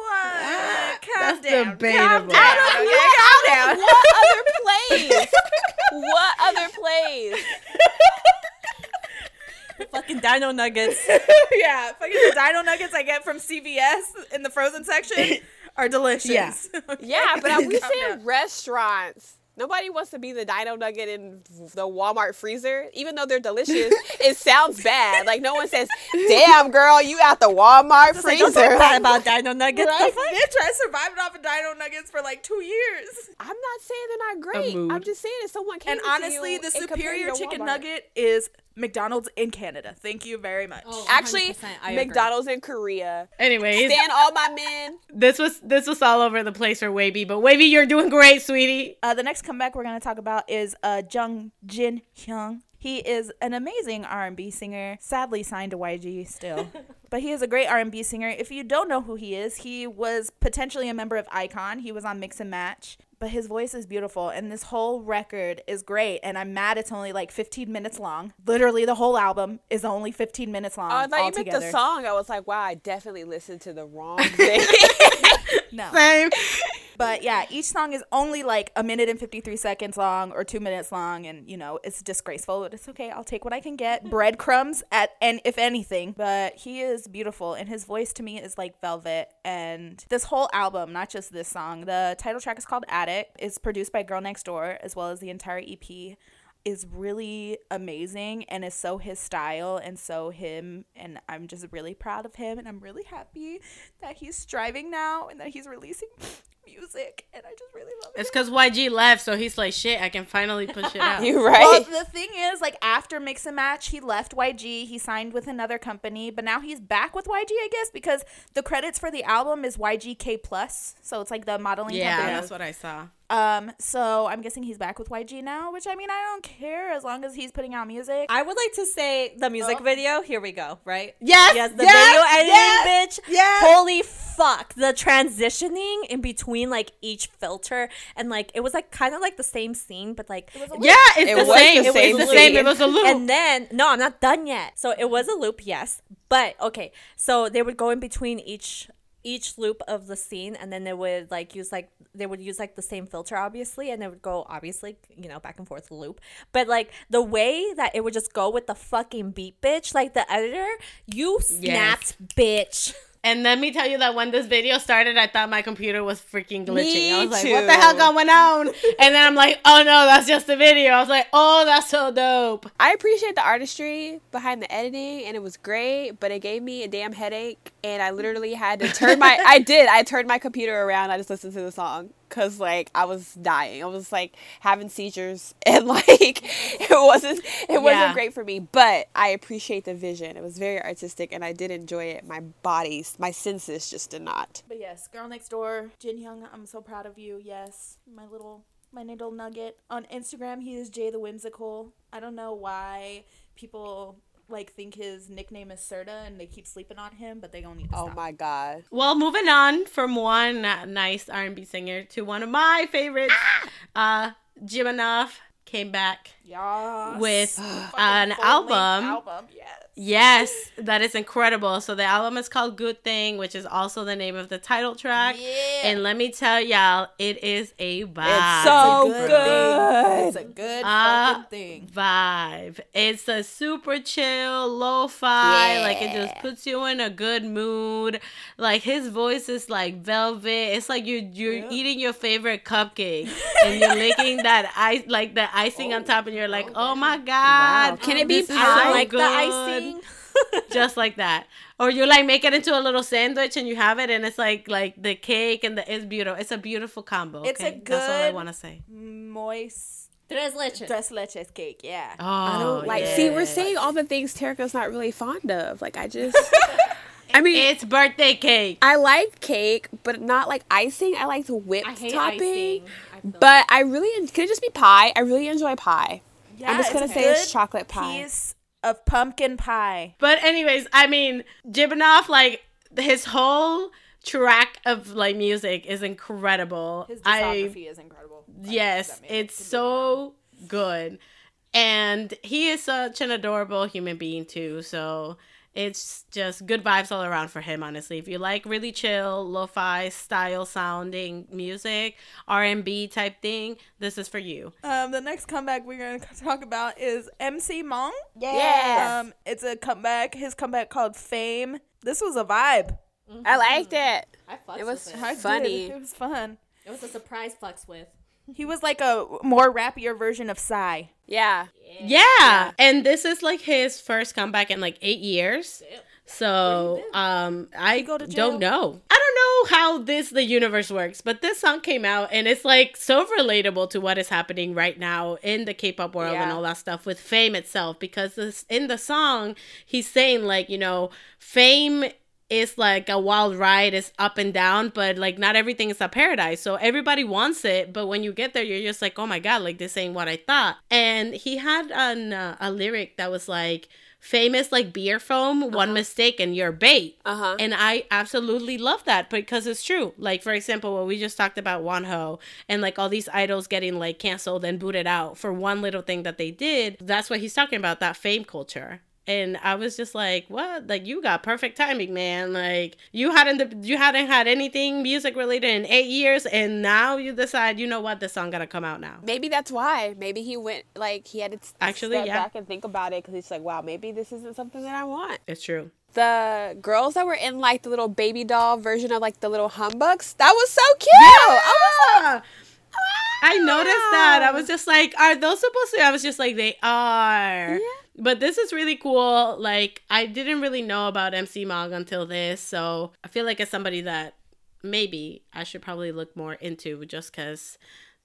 what? Calm that's down. debatable. Calm down. Okay, calm down. What other place? what other place? Fucking Dino Nuggets. yeah, fucking the Dino Nuggets I get from CVS in the frozen section are delicious. Yeah. Okay? Yeah, but we Calm saying restaurants. Nobody wants to be the dino nugget in the Walmart freezer, even though they're delicious. it sounds bad. Like no one says, "Damn, girl, you out the Walmart Like, don't freezer." talk about Dino Nuggets. Right? The fuck? Bitch, I survived off of Dino Nuggets for like two years. I'm not saying they're not great. I'm just saying if someone came And to honestly, you the superior chicken Walmart- nugget is McDonald's in Canada. Thank you very much. Actually, 100%, agree. McDonald's in Korea. Anyways, Stand all my men. this was this was all over the place for WayV, but WayV, you're doing great, sweetie. Uh, the next comeback we're gonna talk about is uh, Jung Jin Hyung. He is an amazing R&B singer, sadly signed to YG still. but he is a great R&B singer. If you don't know who he is, he was potentially a member of iKON. He was on Mix and Match. But his voice is beautiful and this whole record is great and I'm mad it's only like 15 minutes long. Literally the whole album is only 15 minutes long Oh, I thought you meant the song. I was like, wow, I definitely listened to the wrong thing. No. Same. But yeah, each song is only like a minute and 53 seconds long or two minutes long. And, you know, it's disgraceful, but it's okay. I'll take what I can get. Mm-hmm. Breadcrumbs, at and if anything. But he is beautiful. And his voice to me is like velvet. And this whole album, not just this song, the title track is called Addict. It's produced by Girl Next Door, as well as the entire EP is really amazing and is so his style and so him and I'm just really proud of him and I'm really happy that he's striving now and that he's releasing music and I just really love it. It's because YG left, so he's like, shit, I can finally push it out. you Well, right? the thing is, like after Mix and Match, he left YG. He signed with another company, but now he's back with YG, I guess, because the credits for the album is YGK Plus, so it's like the modeling yeah, company. that's what I saw. Um, so I'm guessing he's back with YG now, which I mean, I don't care as long as he's putting out music. I would like to say the music Oh. video. Here we go. Right. Yes, Yes, the yes, video editing, yes, bitch. yes. Holy fuck. The transitioning in between like each filter and like it was like kind of like the same scene, but like Yeah, it's It the was same. the It same was the same. scene. It was a loop. and then no, I'm not done yet. So it was a loop, yes. But okay. So they would go in between each each loop of the scene and then they would like use like they would use like the same filter obviously and they would go obviously you know back and forth loop. But like the way that it would just go with the fucking beat bitch like the editor you snapped bitch And let me tell you that when this video started, I thought my computer was freaking glitching. Me I was like, too. what the hell going on? And then I'm like, oh no, that's just the video. I was like, oh, that's so dope. I appreciate the artistry behind the editing, and it was great, but it gave me a damn headache, and I literally had to turn my. I did. I turned my computer around. I just listened to the song because like I was dying. I was like having seizures, and like it wasn't. It wasn't Yeah. great for me, but I appreciate the vision. It was very artistic, and I did enjoy it. My body, my senses just did not. But yes, Girl Next Door, Jin Hyung, I'm so proud of you. Yes, my little my little nugget. On Instagram, he is Jay the Whimsical. I don't know why people like think his nickname is Serta and they keep sleeping on him, but they don't need to Oh stop. my god. Well, moving on from one nice R&B singer to one of my favorites, uh, Jiminov came back Yes. with Fucking an full-length album. album. Yes. Yes, that is incredible. So the album is called Good Thing, which is also the name of the title track. Yeah. And let me tell y'all, it is a vibe. It's so Good good. It's a good Uh, fucking thing. vibe. It's a super chill, lo-fi. Like it just puts you in a good mood. Like his voice is like velvet. It's like you're you're Yeah. eating your favorite cupcake and you're licking that ice like the icing on top and you're like, oh my god. Wow. Can it be this pie? so like good." the icing. just like that. Or you like make it into a little sandwich and you have it and it's like like the cake and the it's beautiful. It's a beautiful combo. It's a okay? That's all I want to say. Moist Tres leches. tres leches cake. Yeah. Oh, I don't like. See, we're saying all the things Terica's not really fond of. Like, I just. I mean, It's birthday cake. I like cake, but not like icing. I like the whipped I hate topping. icing. I feel But I really could it just be pie. I really enjoy pie. Yeah, I'm just gonna it's say it's chocolate pie. Piece of pumpkin pie. But anyways, I mean, Jibanov, like his whole track of like music is incredible. His I is incredible. Like, yes, it's it. so good, and he is such an adorable human being too. So it's just good vibes all around for him. Honestly, if you like really chill, lo-fi style sounding music, R and B type thing, this is for you. Um, the next comeback we're gonna talk about is MC Mong. Yeah. Um, it's a comeback. His comeback called Fame. This was a vibe. I liked it. I fucks It was with it. I did. Funny. It was fun. It was a surprise flex with. He was like a more rappier version of Psy. Yeah. Yeah. And this is like his first comeback in like eight years. So um I go to don't know. I don't know how this the universe works, but this song came out and it's like so relatable to what is happening right now in the K-pop world and all that stuff with fame itself because this in the song he's saying like, you know, fame is like a wild ride it's up and down but like not everything is a paradise so everybody wants it but when you get there you're just like oh my god like this ain't what i thought and he had an, uh, a lyric that was like famous like beer foam one mistake and you're bait Uh huh. and I absolutely love that because it's true. Like for example, what we just talked about Wonho and like all these idols getting like canceled and booted out for one little thing that they did. That's what he's talking about, that fame culture. And I was just like, "What? Like you got perfect timing, man. Like you hadn't you hadn't had anything music related in 8 years and now you decide, you know what, this song got to come out now." Maybe that's why. Maybe he went like he had to Actually, step yeah. back and think about it because he's like, wow, maybe this isn't something that I want. It's true. The girls that were in like the little baby doll version of like the little humbugs, that was so cute. I was like, I noticed that. I ah! was just like, are those supposed to? I was just like, they are. Yeah. But this is really cool. Like, I didn't really know about MC Mong until this, so I feel like it's somebody that maybe I should probably look more into just because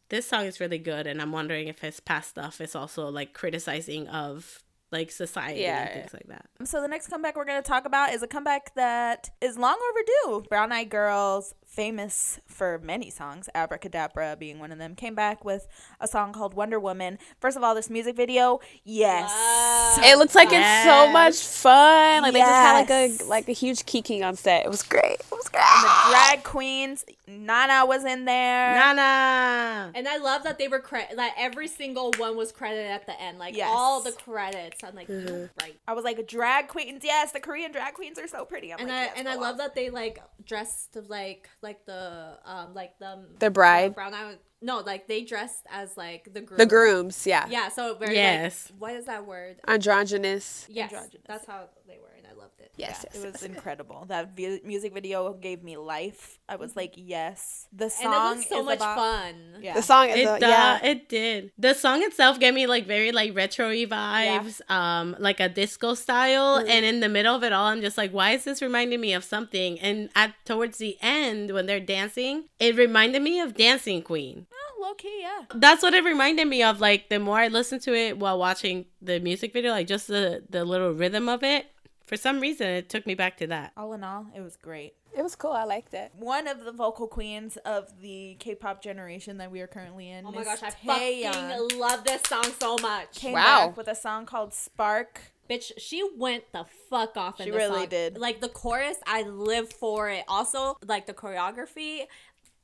this song is really good, and I'm wondering if his past stuff is also like criticizing of like society Yeah, and things like that. So the next comeback we're going to talk about is a comeback that is long overdue. Brown Eyed Girls, famous for many songs, Abracadabra being one of them, came back with a song called Wonder Woman. First of all, this music video, yes. it looks like it's so much fun. Like they just had like a like a huge kicking on set. It was great. It was great. And the drag queens, Nana was in there. Nana. And I love that they were credit that every single one was credited at the end, like Yes. all the credits. I'm like, you're mm-hmm. right. I was like, drag queens, yes, the Korean drag queens are so pretty. I'm And like, I yes, and I love off. that they like dressed like like the um like the The bride? brown eye no like they dressed as like the groom The grooms, yeah. yeah so very Yes. like what is that word Androgynous. yes Androgynous. that's how they were, and I loved it. Yes, Yeah, yes, it was yes. incredible. That vi- music video gave me life. I was like, yes. The And song it was so is much about- fun. Yeah. The song is It, a, uh, yeah. it did. The song itself gave me like very like retro vibes, um, like a disco style. And in the middle of it all, I'm just like, why is this reminding me of something? And at towards the end, when they're dancing, it reminded me of Dancing Queen. Oh, low key, yeah. That's what it reminded me of. Like the more I listened to it while watching the music video, like just the the little rhythm of it. For some reason, it took me back to that. All in all, it was great. It was cool. I liked it. One of the vocal queens of the K-pop generation that we are currently in. Oh my Miss gosh, I Taeyeon, fucking love this song so much. came Wow. back with a song called Spark. Bitch, she went the fuck off in the song. She really song. did. Like the chorus, I live for it. Also, like the choreography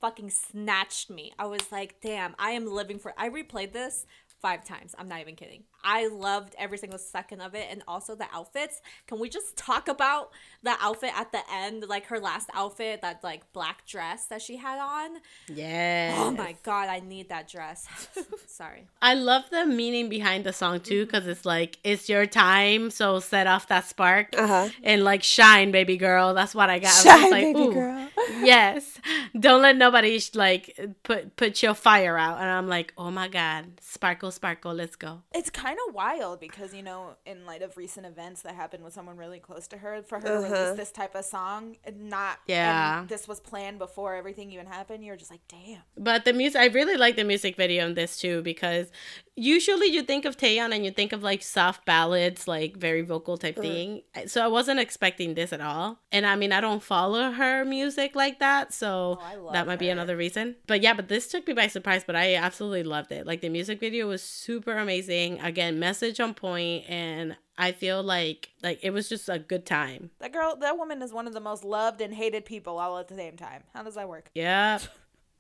fucking snatched me. I was like, damn, I am living for I replayed this five times. I'm not even kidding. I loved every single second of it and also the outfits. Can we just talk about the outfit at the end, like her last outfit, that like black dress that she had on? Yeah. Oh my god, I need that dress. Sorry. I love the meaning behind the song too, because it's like it's your time, so set off that spark Uh-huh. and like shine, baby girl. That's what I got. I was Shine, like, baby ooh, girl. yes. Don't let nobody like put put your fire out. And I'm like, oh my god, sparkle, sparkle, let's go. It's kind of wild because you know, in light of recent events that happened with someone really close to her, for her to release uh-huh. this type of song, and not Yeah. and this was planned before everything even happened. You're just like, damn. But the music, I really like the music video in this too because usually you think of Taeyeon and you think of like soft ballads, like very vocal type uh. thing. So I wasn't expecting this at all. And I mean, I don't follow her music like that, so Oh, that might be another reason. But yeah, but this took me by surprise. But I absolutely loved it. Like the music video was super amazing. Again, message on point, and I feel like like it was just a good time. That girl, that woman is one of the most loved and hated people all at the same time. How does that work? Yeah.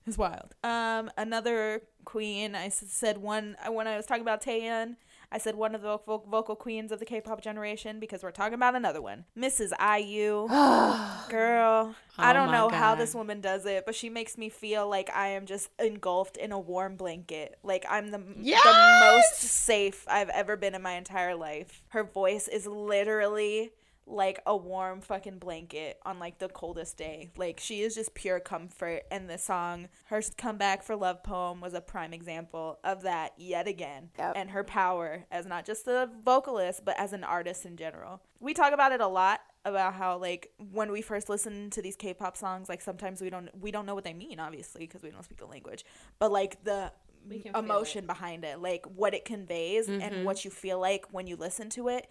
It's wild. Um, another queen. I said one when I was talking about Taeyeon. I said one of the vocal, vocal queens of the K-pop generation because we're talking about another one, Mrs. IU. Girl, I Oh don't my know how this woman does it, but she makes me feel like I am just engulfed in a warm blanket. Like I'm the the most safe I've ever been in my entire life. Her voice is literally like a warm fucking blanket on like the coldest day. Like she is just pure comfort and the song her comeback for Love Poem was a prime example of that yet again. Yep. And her power as not just a vocalist but as an artist in general. We talk about it a lot about how like when we first listen to these K-pop songs like sometimes we don't we don't know what they mean obviously because we don't speak the language. But like the We can feel emotion behind it, like what it conveys and mm-hmm. what you feel like when you listen to it.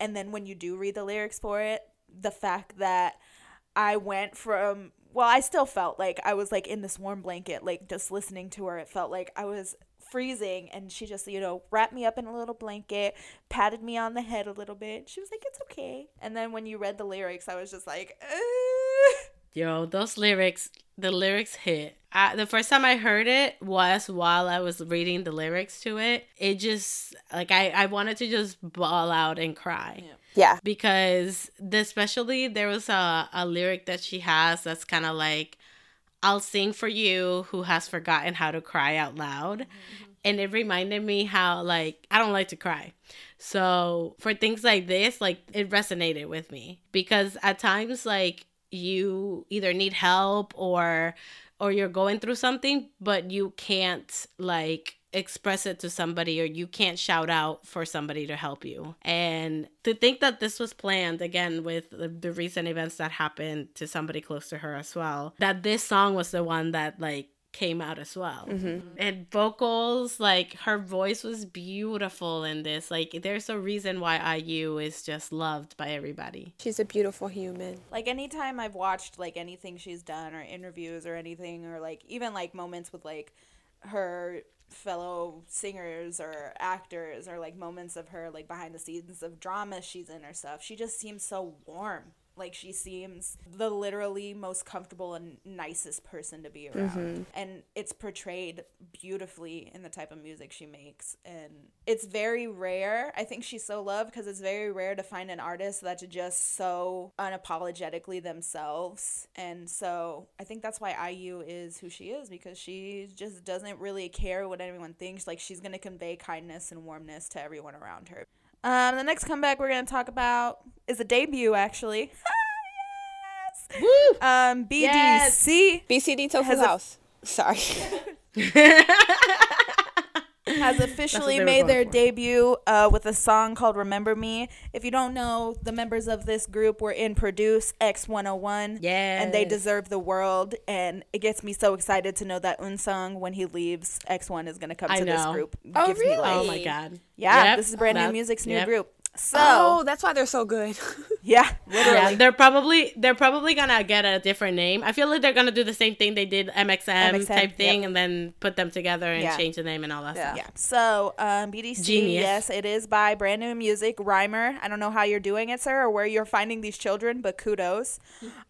And then when you do read the lyrics for it, the fact that I went from well, I still felt like I was like in this warm blanket, like just listening to her. It felt like I was freezing and she just, you know, wrapped me up in a little blanket, patted me on the head a little bit. She was like, "It's okay." And then when you read the lyrics, I was just like, "Ugh." Yo, those lyrics, the lyrics hit. I, the first time I heard it was while I was reading the lyrics to it. It just, like, I, I wanted to just bawl out and cry. Yeah. Because, the, especially, there was a, a lyric that she has that's kind of like, I'll sing for you who has forgotten how to cry out loud. Mm-hmm. And it reminded me how, like, I don't like to cry. So, for things like this, like, it resonated with me. Because at times, like, you either need help or or you're going through something but you can't like express it to somebody or you can't shout out for somebody to help you. And to think that this was planned again with the, recent events that happened to somebody close to her as well that this song was the one that like came out as well. Mm-hmm. And vocals like her voice was beautiful in this. Like there's a reason why IU is just loved by everybody. She's a beautiful human. like anytime I've watched like anything she's done or interviews or anything or like even like moments with like her fellow singers or actors or like moments of her like behind the scenes of dramas she's in or stuff she just seems so warm like she seems the literally most comfortable and nicest person to be around. Mm-hmm. And it's portrayed beautifully in the type of music she makes. And it's very rare i think she's so loved because it's very rare to find an artist that's just so unapologetically themselves. And so i think that's why iu is who she is because she just doesn't really care what anyone thinks. Like she's going to convey kindness and warmness to everyone around her Um, the next comeback we're gonna talk about is a debut, actually. yes. Woo! Um, BDC BCD Tofu's Has a- house. Sorry. has officially made their for. debut uh, with a song called "Remember Me." If you don't know, the members of this group were in Produce X101. Yeah. and they deserve the world. And it gets me so excited to know that Eunsang, when he leaves, X1 is gonna come I to this group. Oh, Gives me life. Oh my god. Yeah, Yep, this is brand new music's new yep. group. So Oh, that's why they're so good. yeah, literally. Yeah, they're probably they're probably gonna get a different name. I feel like they're gonna do the same thing they did MXM, MXM, type thing, yep. and then put them together and Yeah. change the name and all that Yeah. stuff. Yeah. So, um, BDC, Genius. yes, it is by Brand New Music, Rhymer. I don't know how you're doing it, sir, or where you're finding these children, but kudos.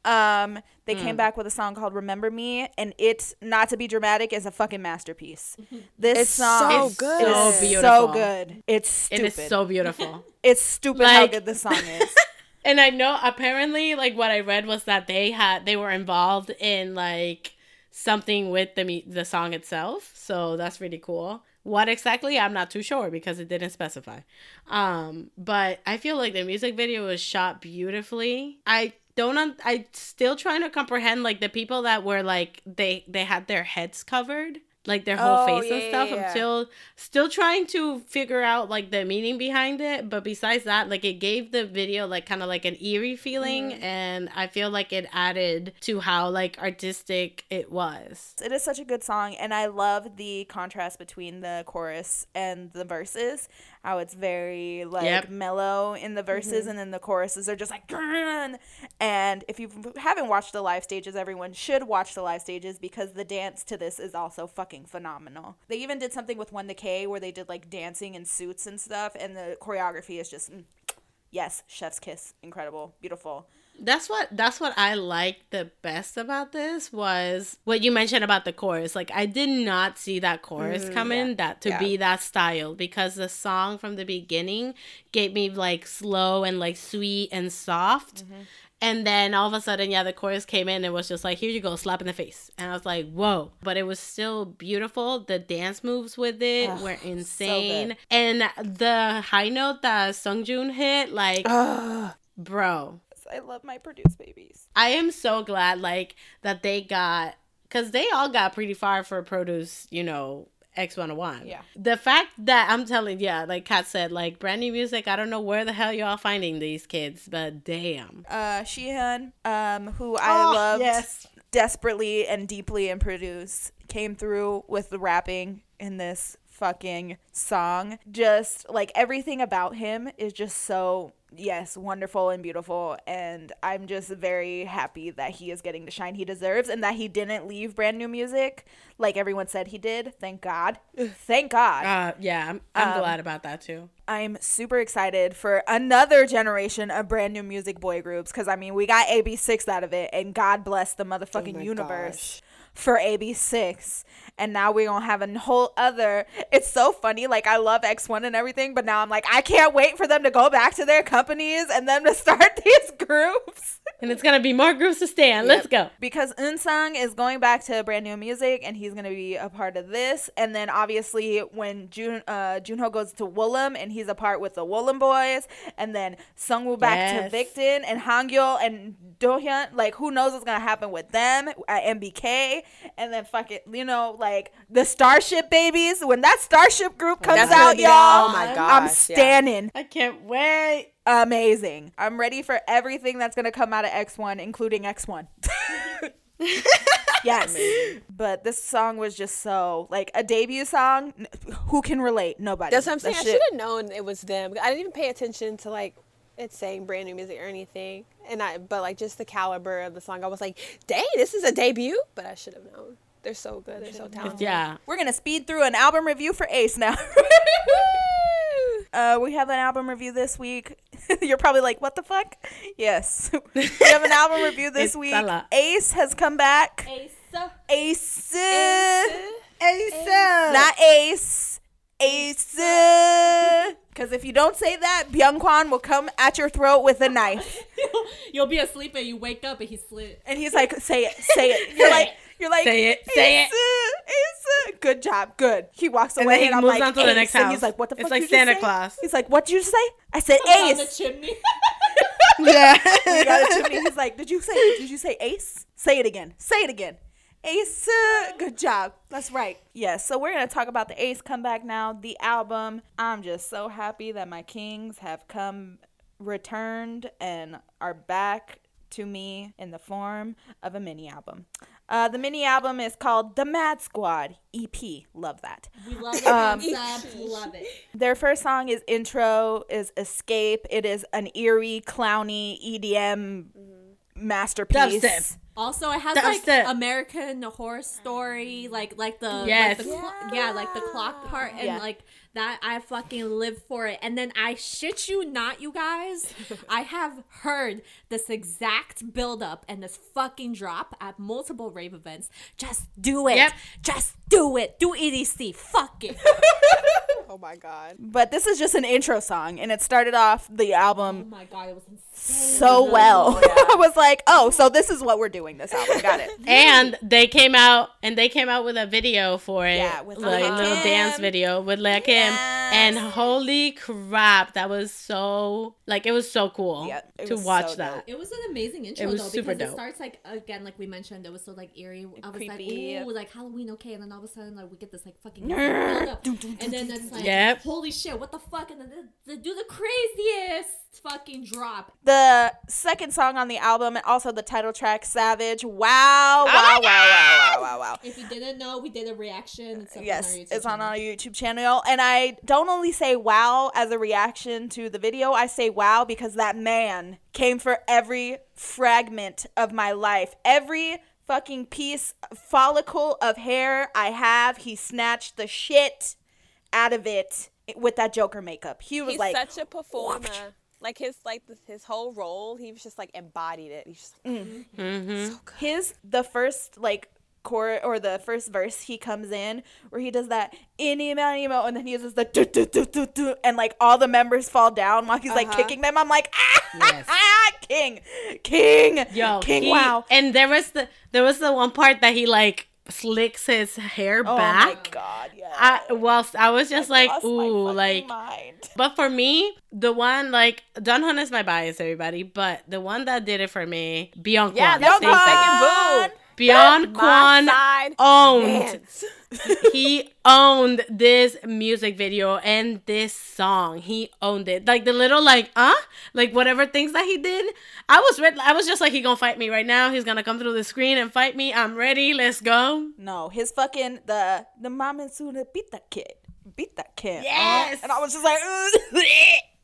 Um, they came back with a song called "Remember Me," and it's not to be dramatic, is a fucking masterpiece. This It's song so good. is So so good. It's stupid. It is so beautiful. it's stupid how good this song is. and I know apparently like what I read was that they had they were involved in like something with the mu- the song itself. So that's really cool. What exactly? I'm not too sure because it didn't specify. Um, but I feel like the music video was shot beautifully. I don't un- I still trying to comprehend like the people that were like they they had their heads covered like their whole Oh, face and stuff. yeah, I'm still still trying to figure out like the meaning behind it. But besides that, like it gave the video like kind of like an eerie feeling, Mm-hmm. and I feel like it added to how like artistic it was. It is such a good song, and I love the contrast between the chorus and the verses. How it's very like Yep. mellow in the verses, and then the choruses are just like. "Grrrn." And if you haven't watched the live stages, everyone should watch the live stages because the dance to this is also fucking phenomenal. They even did something with 1theK where they did like dancing in suits and stuff, and the choreography is just. mm, Yes, chef's kiss, incredible, beautiful. That's what that's what I liked the best about this was what you mentioned about the chorus. Like I did not see that chorus coming that to Mm, Yeah. be that style because the song from the beginning gave me like slow and like sweet and soft. Mm-hmm. And then all of a sudden, yeah, the chorus came in and it was just like, here you go, slap in the face. And I was like, whoa. But it was still beautiful. The dance moves with it Ugh, were insane. good. and the high note that Sungjoon hit, like, bro, I love my produce babies. I am so glad like that they got because they all got pretty far for produce, you know, X one one. Yeah. The fact that I'm telling, yeah, like Kat said, like brand new music. I don't know where the hell y'all finding these kids, but damn. uh Sihun, um, who I Oh, loved yes. desperately and deeply and produce, came through with the rapping in this fucking song. Just like everything about him is just so yes, wonderful and beautiful and I'm just very happy that he is getting the shine he deserves and that he didn't leave brand new music like everyone said he did. Thank God. Thank God. Uh, yeah, I'm, I'm Um, glad about that too. I'm super excited for another generation of brand new music boy groups because I mean we got AB6IX out of it and God bless the motherfucking my universe for AB6IX and now we're gonna have a whole other it's so funny like I love X1 and everything but now I'm like I can't wait for them to go back to their companies and them to start these groups And it's gonna be more groups to stay on. Let's go. because Eunsang is going back to brand new music and he's gonna be a part of this. And then obviously when Jun uh Junho goes to Woollim and he's a part with the Woollim boys, and then Sungwoo back Yes. to Victon and Hangyul and Dohyun, like who knows what's gonna happen with them at MBK, and then fuck it, you know, like the Starship babies. When that Starship group comes That's out, be y'all, oh my I'm gosh, yeah. standing I can't wait. Amazing. I'm ready for everything that's gonna come out of X1, including X1. yes. But this song was just so like a debut song. n- Who can relate? Nobody. That's what I'm saying. That I should have known it was them. I didn't even pay attention to like it's saying brand new music or anything. And I but like just the caliber of the song, I was like, dang, this is a debut. But I should have known. They're so good. They're so talented. Yeah. We're gonna speed through an album review for Ace now. Uh, we have an album review this week. You're probably like, "What the fuck?" Yes, we have an album review this week. Ace has come back. Ace. Ace. Ace. Not Ace. Ace. Because if you don't say that, Byungkwan will come at your throat with a knife. You'll be asleep and you wake up and he slit. And he's like, say it, say it. You're like, you're like, Say it, say it. Ace, Ace. good job, good. He walks And away, then he and I'm moves like, on to the Ace. next And he's like, what the fuck? It's fuck like you just Santa say? Claus. He's like, what'd you say? I said Down the Ace. chimney. yeah. We got a chimney. He's like, did you say? Did you say Ace? Say it again. Say it again. Ace. Good job. That's right. Yes. so we're gonna talk about the Ace comeback now. The album. I'm just so happy that my Kings have come, returned, and are back to me in the form of a mini album. Uh, the mini album is called The Mad Squad EP. Love that. We love the Um, concept. love it. Their first song is intro is Escape. It is an eerie, clowny EDM masterpiece. Dubstep. Also, it has Dubstep. like American Horror Story, like like the Yes. like the clo- yeah, like the clock part, and Yeah. like that. I fucking live for it. And then I shit you not, you guys. I have heard this exact build up and this fucking drop at multiple rave events. Just do it. Yep. Just do it. Do EDC. Fuck it. Oh my god. But this is just an intro song, and it started off the album oh album my god, it was insane. so oh, well. I was like, oh, so this is what we're doing this album. Got it. And they came out and they came out with a video for it. Yeah, with like Lil' little dance video with Lil' Kim. Yes. And holy crap, that was so like it was so cool Yeah, to watch so that. dope. It was an amazing intro it was though super because dope. it starts like again like we mentioned it was so like eerie. I was Creepy. like ooh like Halloween okay, and then all of a sudden like we get this like fucking build up, and then it's like Yep. holy shit what the fuck, and then they, they do the craziest fucking drop. The second song on the album, and also the title track, Savage. Wow, wow, oh wow, wow, wow, wow, wow. If you didn't know, we did a reaction. It's Yes, on our YouTube it's on our YouTube channel. And I don't only say wow as a reaction to the video, I say wow because that man came for every fragment of my life. Every fucking piece, follicle of hair I have, he snatched the shit out of it with that Joker makeup. He was He's like, such a performer. Like his like his whole role, he was just like embodied it. He's just like, Mm-hmm. his the first like chord or the first verse he comes in where he does that any amount emo and then he uses the do, do, do, do, do, and like all the members fall down while he's like kicking them. I'm like ah, Yes. king, king, Yo, king. he- wow. And there was the there was the one part that he like slicks his hair back. Oh back. my god, yeah. I whilst I was just like, ooh, like mind. But for me, the one like Donghun is my bias, everybody. But the one that did it for me, Beyond yeah, Kwan. that's Kwan! second boo. Byung Kwan owned. he owned this music video and this song. He owned it. Like the little like, uh, like whatever things that he did. I was ready. I was just like, he gonna fight me right now. He's gonna come through the screen and fight me. I'm ready. Let's go. No, his fucking the the mom mama Suna beat that kid, beat that kid. Yes. and I was just like,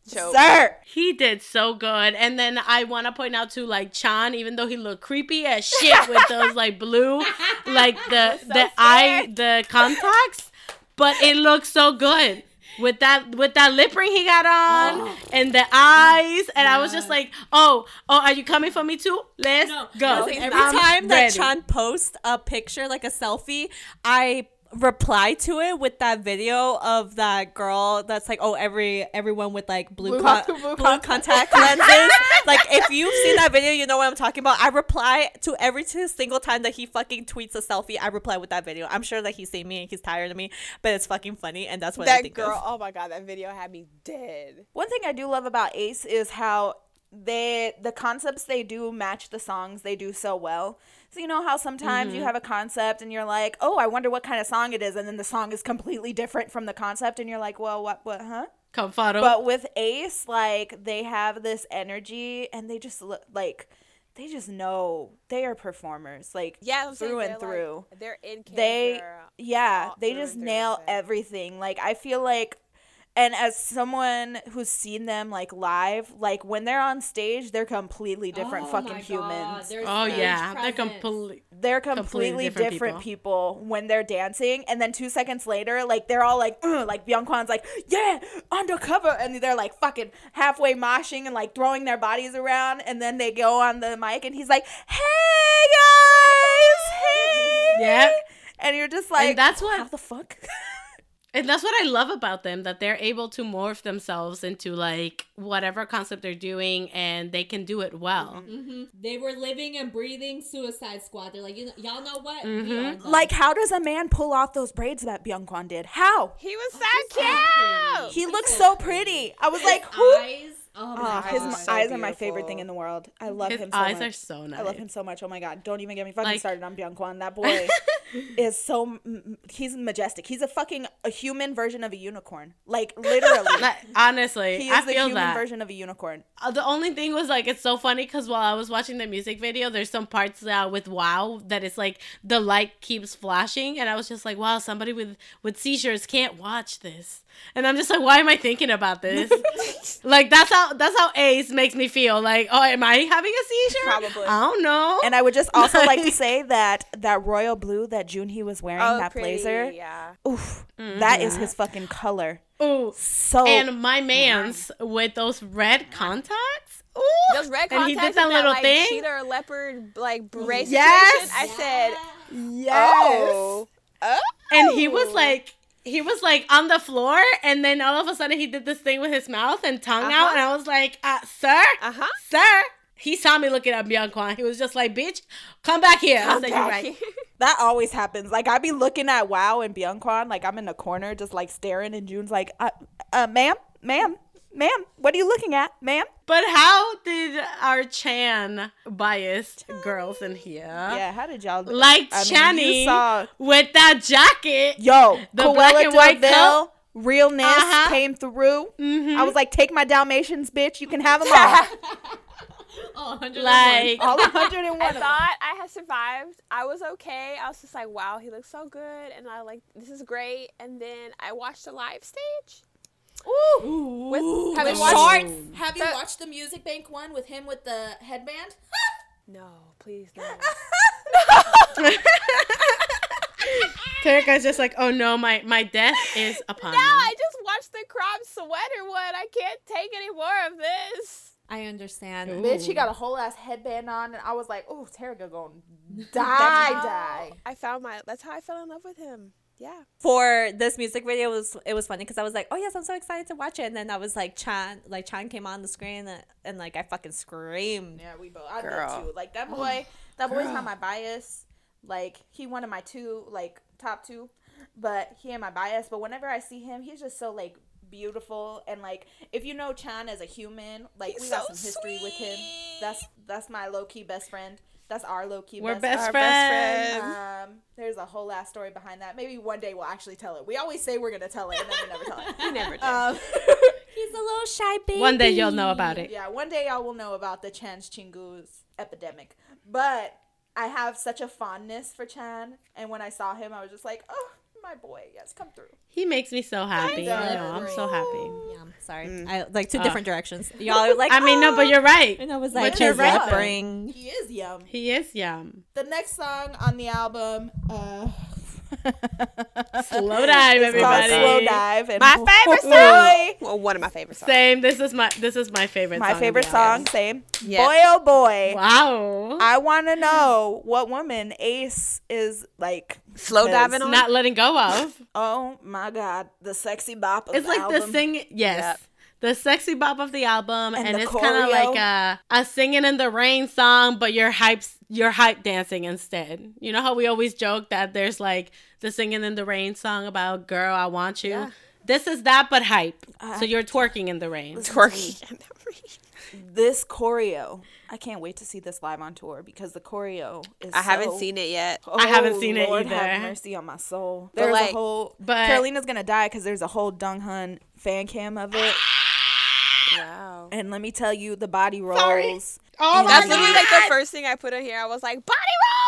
Choke. sir. He did so good. And then I want to point out too, like Chan, even though he looked creepy as shit with those like blue, like the the eye, the contacts, but it looks so good with that with that lip ring he got on oh. and the eyes. And I was just like, oh, oh, are you coming for me too? Let's No, go. every I'm time that ready. Chan posts a picture like a selfie, I reply to it with that video of that girl that's like oh every everyone with like blue Blue con- con- blue blue contact lenses like if you've seen that video you know what i'm talking about i reply to every single time that he fucking tweets a selfie i reply with that video i'm sure that he's seen me and he's tired of me but it's fucking funny and that's what i That think girl, of. oh my god, that video had me dead. One thing I do love about Ace is how they the concepts they do match the songs they do so well. So you know how sometimes Mm-hmm. you have a concept and you're like, "Oh, I wonder what kind of song it is," and then the song is completely different from the concept and you're like, "Well, what what, huh?" Confado. But with Ace, like they have this energy and they just look like they just know they are performers, like Yeah, I'm saying through and they're, like, through. they're in character. they yeah they just nail everything like i feel like and as someone who's seen them like live like when they're on stage they're completely different Oh fucking humans. oh stage yeah, they're completely. they're completely completely, different different, people. when they're dancing. And then two seconds later like they're all like "Ugh," like Byung Kwan's like yeah undercover. And they're like fucking halfway moshing and like throwing their bodies around. And then they go on the mic and he's like hey guys! Hey! Yep. and you're just like that's what- how the fuck And that's what I love about them that they're able to morph themselves into like whatever concept they're doing and they can do it well. hmm They were living and breathing Suicide Squad. They're like, you know, y'all know what? We Mhm. Like, how does a man pull off those braids that Byung-Kwan did? How? He was so so cute. pretty. He looked so pretty. I was His like, who? eyes. Oh, my his God. m- so eyes are my favorite thing in the world. I love His him so eyes much. are so nice. I love him so much. Oh my god! Don't even get me fucking Like- started on Byung Kwan. That boy is so m- m- he's majestic. He's a fucking a human version of a unicorn. Like literally, Like, honestly, he I is the human that. version of a unicorn. Uh, the only thing was like it's so funny because while I was watching the music video, there's some parts uh, with WoW that it's like the light keeps flashing, and I was just like, wow, somebody with with seizures can't watch this, and I'm just like, why am I thinking about this? like that's how that's how Ace makes me feel. Like, oh, am I having a seizure? Probably. I don't know. And I would just also like to say that that royal blue that Junhee was wearing, Oh, that pretty, blazer, Yeah. oof, that is mm-hmm. his fucking color. Ooh, So and my man's with those red contacts. Ooh, Those red contacts. and he did that and little like, thing. cheetah or leopard like beret Yes! situation. I said, yes, oh. Oh. and he was oh. like he was like on the floor and then all of a sudden he did this thing with his mouth and tongue out Uh-huh. and i was like uh, sir Uh-huh. sir he saw me looking at Byung Kwan. He was just like, "Bitch, come back here." I said, "You're right." that always happens. Like I be looking at Wow and Byung Kwan, like I'm in the corner just like staring, and June's like, uh, uh, "Ma'am, ma'am, ma'am, what are you looking at, ma'am?" But how did our Chan biased girls in here Yeah, how did y'all like I Channy you saw- with that jacket? Yo, The Cruella black and white de Vil, coat? realness Uh-huh. came through. Mhm. I was like, take my Dalmatians, bitch. You can have them all. Oh, 101. like all 101 I of thought I had survived. I was okay. I was just like, wow, he looks so good, and I like this is great. And then I watched the live stage. Ooh. With, Have with you watched- shorts. Have you The- watched the Music Bank one with him with the headband? No, please no. Terika's just like, "Oh no, my my death is upon no, me." I just watched the crop sweater one. I can't take any more of this. I understand. Ooh. Bitch, he got a whole ass headband on, and I was like, "Oh, Terika gonna die, That's die." I found my. That's how I fell in love with him. Yeah. For this music video, it was it was funny because I was like, oh yes, I'm so excited to watch it, and then I was like, Chan, like Chan came on the screen, and, and like I fucking screamed. Yeah, we both. I Girl. did too. Like that oh, boy. That boy's not my bias. Like he one of my two, like top two, but he and my bias. But whenever I see him, he's just so like beautiful and like if you know Chan as a human, like He's we got so some history with him. That's that's my low key best friend. That's our low key We're best, best Our friends. best friend. Um, there's a whole last story behind that. Maybe one day we'll actually tell it. We always say we're gonna tell it, and then we never tell it. We never did. Um, He's a little shy baby. One day you'll know about it. yeah, one day y'all will know about the Chan's Chingu's epidemic. But I have such a fondness for Chan, and when I saw him, I was just like, oh, my boy, yes, come through. He makes me so happy. I know, I'm so happy. Yeah, I'm sorry. I like two Uh, different directions. Y'all are like, I mean, no, but "Oh." you're right. And I was like, you're you're right, right. though. Bring. He is yum. He is yum. The next song on the album, uh, Slow dive, it's everybody. Slow Dive. And my favorite song. Well, one of my favorite songs. Same. This is my this is my favorite. My song of favorite song, album. same. Yes. Boy, oh boy. Wow. I want to know what woman Ace is like. Slow diving on. Not letting go of. Oh my God, the sexy bop of It's the like album. the sing. Yes. Yep. The sexy bop of the album, And and, the it's kind of like a a singing in the rain song, but you're hype you're hype dancing instead. You know how we always joke that there's like the singing in the rain song about girl I want you. Yeah. This is that, but hype. Uh, so you're twerking in the rain. Twerking. This choreo. I can't wait to see this live on tour because the choreo is. I haven't seen it yet. Oh, I haven't Oh, seen it Lord either. Have mercy on my soul. But, There's like- a whole. but- Carolina's gonna die because there's a whole Donghun fan cam of it, Wow. and let me tell you, the body rolls. Sorry. Oh And my That's literally god. like the first thing I put on here. I was like, body rolls,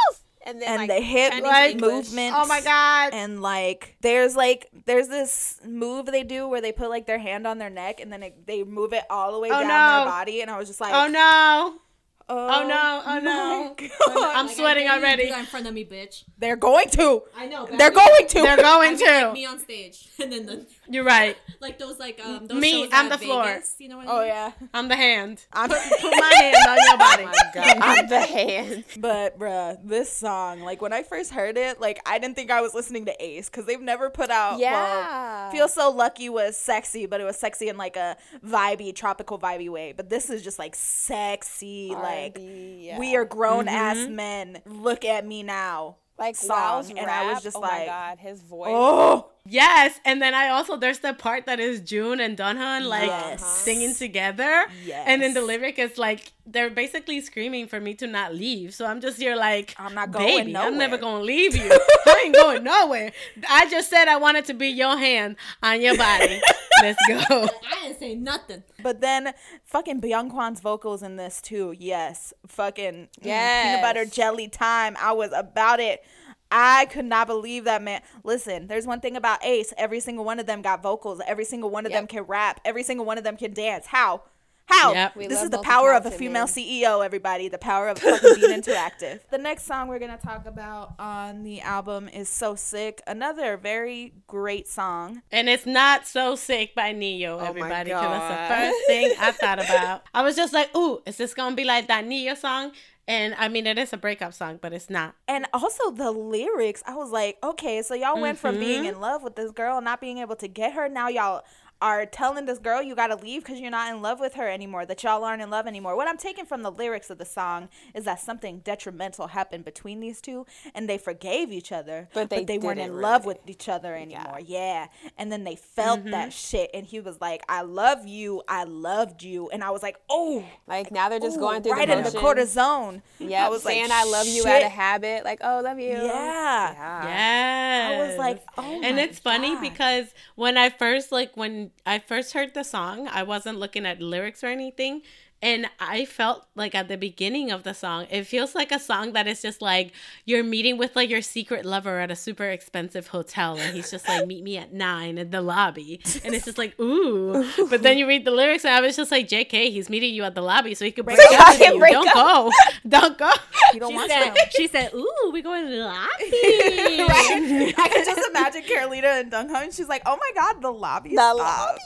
and then and like the hip Chinese like movement. Oh my god. And like, there's like, there's this move they do where they put like their hand on their neck and then it, they move it all the way Oh, down no. their body, and I was just like, Oh no. Oh, oh no! Oh no! God. I'm Like, sweating dare you to already. In front of me, bitch. They're going to. I know. They're going to. They're going I like, to. me on stage, and then the You're right. like those like um those Me shows on at the floor. Vegas, You know what I Oh mean? yeah. On the hand. I'm, Put my hand on your body. on the hand. but bruh, this song, like when I first heard it, like I didn't think I was listening to Ace because they've never put out. Yeah. Well, Feel so lucky was sexy, but it was sexy in like a vibey, tropical vibey way. But this is just like sexy, like R&B, yeah. we are grown ass men. Look at me now. Like song, Wow's and I was rap, just oh like, my god, his voice. Oh, Yes, and then I also there's the part that is June and Donghun like Yes. singing together, yes. and then the lyric is like they're basically screaming for me to not leave. So I'm just here like I'm not going baby, I'm never gonna leave you. I ain't going nowhere. I just said I wanted to be your hand on your body. Let's go. I didn't say nothing. But then fucking Byung-Kwan's vocals in this too. Yes. Fucking mm, peanut Yes. butter jelly time. I was about it. I could not believe that man. Listen, there's one thing about Ace. Every single one of them got vocals. Every single one of them can rap. Every single one of them can dance. How? How? Yep. This is the power of a female men. CEO, everybody. The power of fucking being interactive. The next song we're going to talk about on the album is So Sick. Another very great song. And it's not so sick by Ne-Yo, Oh everybody, because that's the first thing I thought about. I was just like, ooh, is this gonna be like that Ne-Yo song? And I mean, it is a breakup song, but it's not. And also the lyrics, I was like, okay, so y'all went from being Mm-hmm. in love with this girl, not being able to get her. Now y'all are telling this girl you gotta leave because you're not in love with her anymore, that y'all aren't in love anymore. What I'm taking from the lyrics of the song is that something detrimental happened between these two and they forgave each other, But they weren't didn't in love with each other anymore. Yeah. And then they felt Mm-hmm. that shit and he was like, I love you, I loved you. And I was like, oh, Like now they're just ooh, going through right the in the motions. cortisone. Yeah, I was saying like, I love you out of habit. Like, oh, love you. Yeah. Yeah. Yeah. I was like, oh and my it's funny because when I first like when I first heard the song, I wasn't looking at lyrics or anything. And I felt like at the beginning of the song, it feels like a song that is just like you're meeting with like your secret lover at a super expensive hotel, and he's just like, "Meet me at nine in the lobby," and it's just like, "Ooh!" But then you read the lyrics, and I was just like, "J.K. He's meeting you at the lobby so he could break, Break up up. with you. Break Don't up. go, don't go." You don't She want said, to. she said, "Ooh, we going to the lobby." right? I can just imagine Carolita and Donghun, and she's like, "Oh my god, the lobby, The lobby.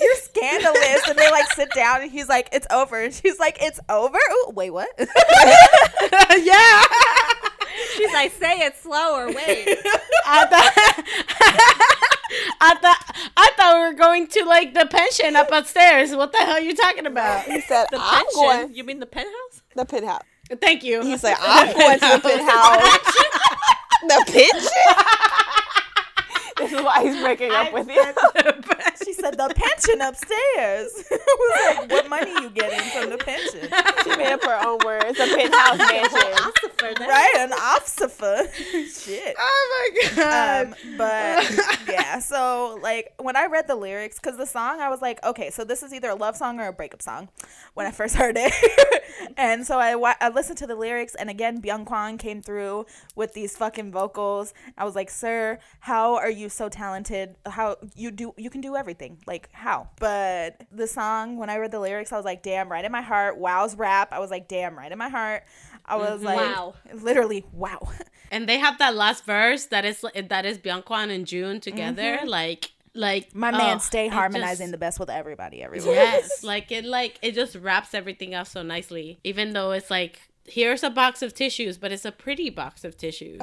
You're scandalous." And they like sit down, and he's like, "It's over." And she's like, "It's over." Ooh, wait, what? yeah. She's like, "Say it slower." Wait. I thought I thought I thought we were going to like the pension up upstairs. What the hell are you talking about? He said, The I'm pension? going You mean the penthouse? the penthouse. Thank you. He's like, I'm going to the penthouse. the pension? This is why he's breaking up with you. she said, "The pension upstairs." I was like, "What money you getting from the pension?" she made up her own words. A penthouse mansion. Right, an officer. Shit. oh my god. um, but yeah, so like when I read the lyrics, because the song, I was like, okay, so this is either a love song or a breakup song when I first heard it. and so I, wa- I listened to the lyrics, and again, Byung Kwan came through with these fucking vocals. I was like, sir, how are you so talented? How you do, you can do everything. Like, how? But the song, when I read the lyrics, I was like, damn, right in my heart. Wow's rap. I was like, damn, right in my heart. I was mm-hmm. like, Wow. literally, wow. and they have that last verse that is that is Byung Kwan and June together, mm-hmm. like like My man oh, stay harmonizing just- the best with everybody everywhere. Yes, like it like it just wraps everything up so nicely. Even though it's like here's a box of tissues, but it's a pretty box of tissues.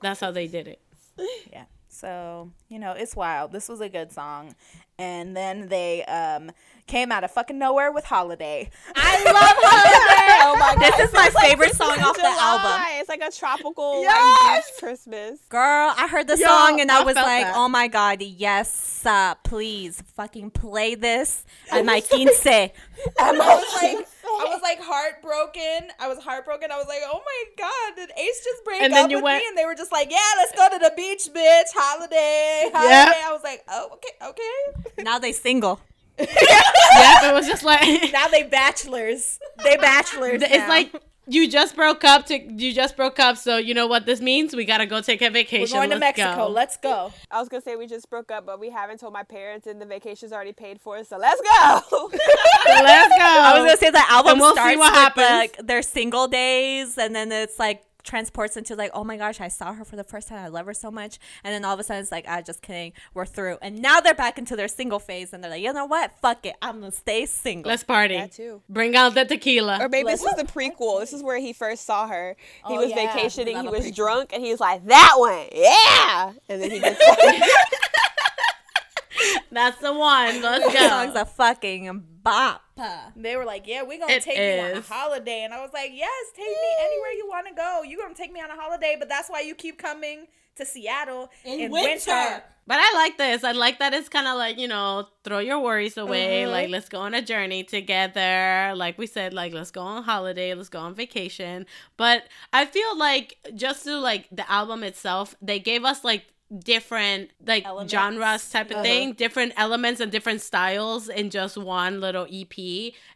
That's how they did it. Yeah. So, you know, it's wild. This was a good song. And then they um came out of fucking nowhere with Holiday. I love Holiday. Oh my god. This is my favorite song off the album. It's like a tropical Yes! like Christmas. Girl, I heard the Yo, song and I, I was like, that. oh my god, yes, uh, please fucking play this at my quince. I was like I was like heartbroken. I was heartbroken. I was like, "Oh my god, did Ace just break And up you with went- me?" And they were just like, "Yeah, let's go to the beach, bitch. Holiday, holiday." Yeah. I was like, "Oh, okay, okay." now they single. yep, it was just like Now they bachelors. They bachelors. it's now. like you just broke up to you just broke up, so you know what this means? We gotta go take a vacation we're going to Let's Mexico. Go. Let's go. I was gonna say we just broke up, but we haven't told my parents, and the vacation's already paid for. So let's go. So let's go. I was gonna say the album And we'll see starts what with happens. like their single days, and then it's like transports into like, oh my gosh, I saw her for the first time. I love her so much, and then all of a sudden it's like, I just kidding, we're through, and now they're back into their single phase, and they're like, you know what, fuck it, I'm gonna stay single. Let's party. That too. Bring out the tequila. Or maybe this is the prequel. This is where he first saw her. He Oh, was yeah. vacationing. He was prequel. drunk, and he was like, "That one, yeah." And then he just That's the one. Let's This song's a fucking bop. They were like, "Yeah, we're gonna It take you on a is. holiday," and I was like, "Yes, take me anywhere you want to go. You're gonna take me on a holiday, but that's why you keep coming to Seattle in, winter. But I like this. I like that it's kind of like, you know, throw your worries away. Mm-hmm. Like, let's go on a journey together. Like we said, like, let's go on holiday. Let's go on vacation. But I feel like just to like the album itself, they gave us like different like Elements. genres type of thing uh-huh. different elements and different styles in just one little ep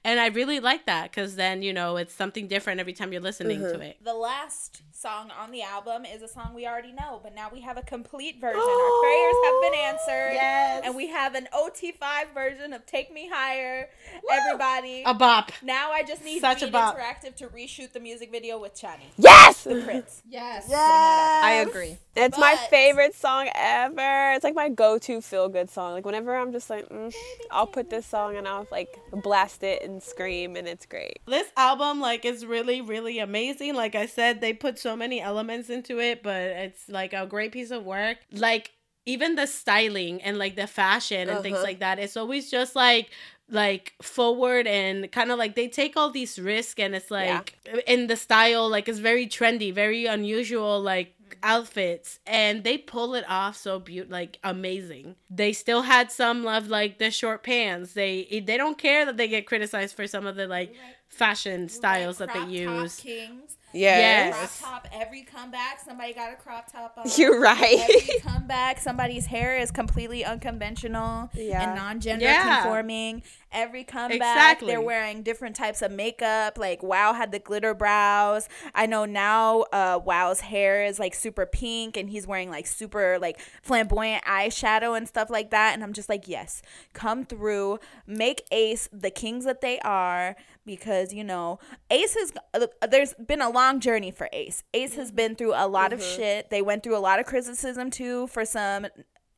and i really like that because then you know it's something different every time you're listening to mm-hmm. it. The last song on the album is a song we already know, but now we have a complete version. Our prayers have been answered, Yes. and we have an OT5 version of "Take Me Higher." Everybody. a bop now I just need Such a Beat bop. Interactive to reshoot the music video with Chani, yes. the Prince. Yes. yes. I agree. It's my favorite song ever. It's like my go-to feel-good song. Like whenever I'm just like, mm, I'll put this song and I'll like blast it and scream, and it's great. this album like is really really amazing like i said they put so many elements into it but it's like a great piece of work like even the styling and like the fashion and things Uh-huh. like that it's always just like like forward and kind of like they take all these risks and it's like in the style like it's very trendy very unusual like outfits and they pull it off so beautiful like amazing they still had some of like the short pants they they don't care that they get criticized for some of the like fashion styles that they use Kings. Yes. Crop top. Every comeback, somebody got a crop top on. You're right. Every comeback, somebody's hair is completely unconventional Yeah. and non-gender Yeah. conforming. Every comeback, Exactly. they're wearing different types of makeup. Like Wow had the glitter brows. I know now uh, Wow's hair is like super pink, and he's wearing like super like flamboyant eyeshadow and stuff like that. And I'm just like, yes, come through, make Ace the kings that they are. Because you know, Ace has uh, there's been a long journey for Ace. Ace has been through a lot of shit. They went through a lot of criticism too for some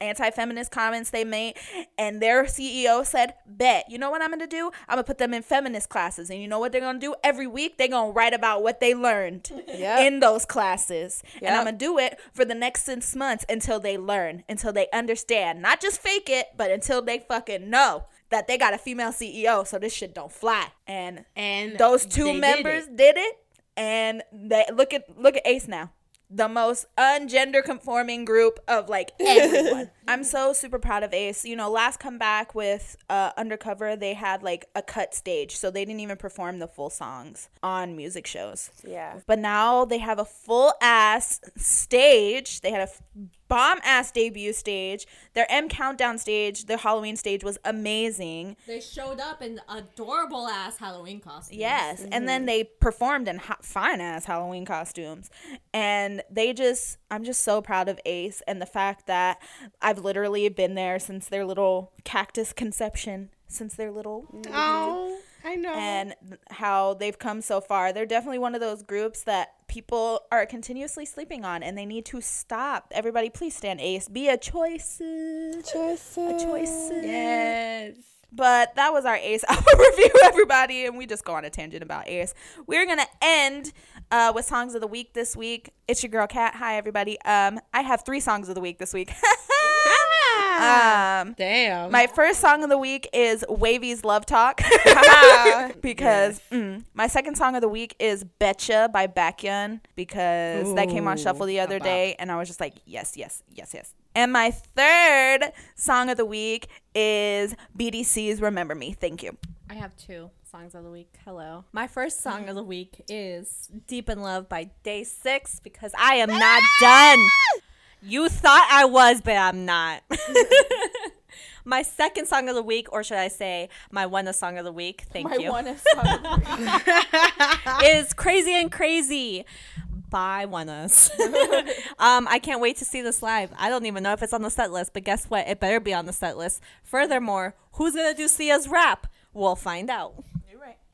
anti-feminist comments they made and their ceo said bet. You know what i'm gonna do? I'm gonna put them in feminist classes. And you know what they're gonna do? Every week they're gonna write about what they learned Yep. in those classes. And i'm gonna do it for the next six months until they learn until they understand. Not just fake it but until they fucking know that they got a female ceo so this shit don't fly. And and those they two did members it. did it. and they look at look at ace now the most ungender conforming group of like everyone i'm so super proud of ace you know last comeback with uh undercover they had like a cut stage so they didn't even perform the full songs on music shows Yeah. but now they have a full ass stage. They had a bomb ass debut stage. Their M countdown stage, their Halloween stage was amazing. They showed up in adorable ass Halloween costumes. Yes, and then mhm. they performed in hot, fine ass Halloween costumes, and they just I'm just so proud of Ace and the fact that I've literally been there since their little cactus conception, since their little oh i know and how they've come so far. They're definitely one of those groups that people are continuously sleeping on, and they need to stop. Everybody, please stand Ace. Be a choice. Choices. Choices. yes But that was our Ace album review, everybody, and we just go on a tangent about Ace. We're gonna end uh, with songs of the week this week. It's your girl Kat. Hi, everybody. Um, I have three songs of the week this week. um, damn my first song of the week is WayV's Love Talk because mm, my second song of the week is Betcha by Baekhyun because that came on shuffle the other day and I was just like yes yes yes yes. And my third song of the week is BDC's Remember Me. Thank you. I have two songs of the week. Hello. My first song of the week is Deep in Love by Day Six because I am not done. You thought I was, but I'm not. My second song of the week, or should I say, my one of song of the week? Thank My you. one is song of the week. is Crazy and Crazy by ONEUS. um, I can't wait to see this live. I don't even know if it's on the set list, but guess what? It better be on the set list. Furthermore, who's gonna do Sia's rap? We'll find out.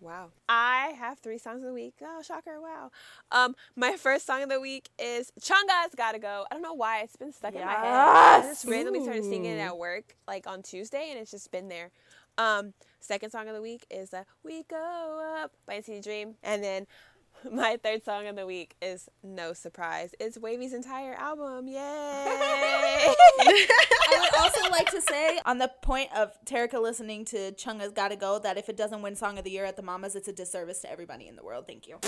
Wow. I have three songs of the week. Oh, shocker. Wow. Um, my first song of the week is Chungha's Gotta Go. I don't know why. It's been stuck in my head. I just randomly started singing it at work, like on Tuesday, and it's just been there. Um, second song of the week is uh, We Go Up by NCT Dream. And then my third song of the week is no surprise. It's WayV's entire album. Yay! I would also like to say, on the point of Terika listening to Chungha's Gotta Go, that if it doesn't win Song of the Year at the Mamas, it's a disservice to everybody in the world. Thank you.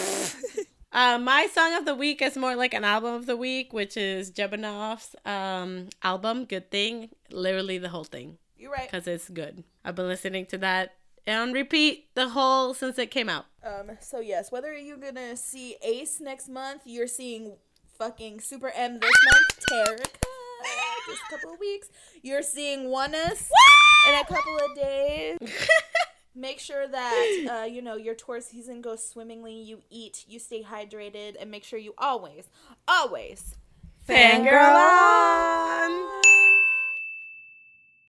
Uh, my song of the week is more like an album of the week, which is Jebanov's um, album, Good Thing. Literally the whole thing, You're right. because it's good. I've been listening to that on repeat the whole since it came out. Um, so yes, whether you're gonna see Ace next month, you're seeing fucking Super M this month, Terika this couple of weeks. You're seeing ONEUS in a couple of days. Make sure that uh, you know your tour season goes swimmingly. You eat, you stay hydrated, and make sure you always, always Fangirl on!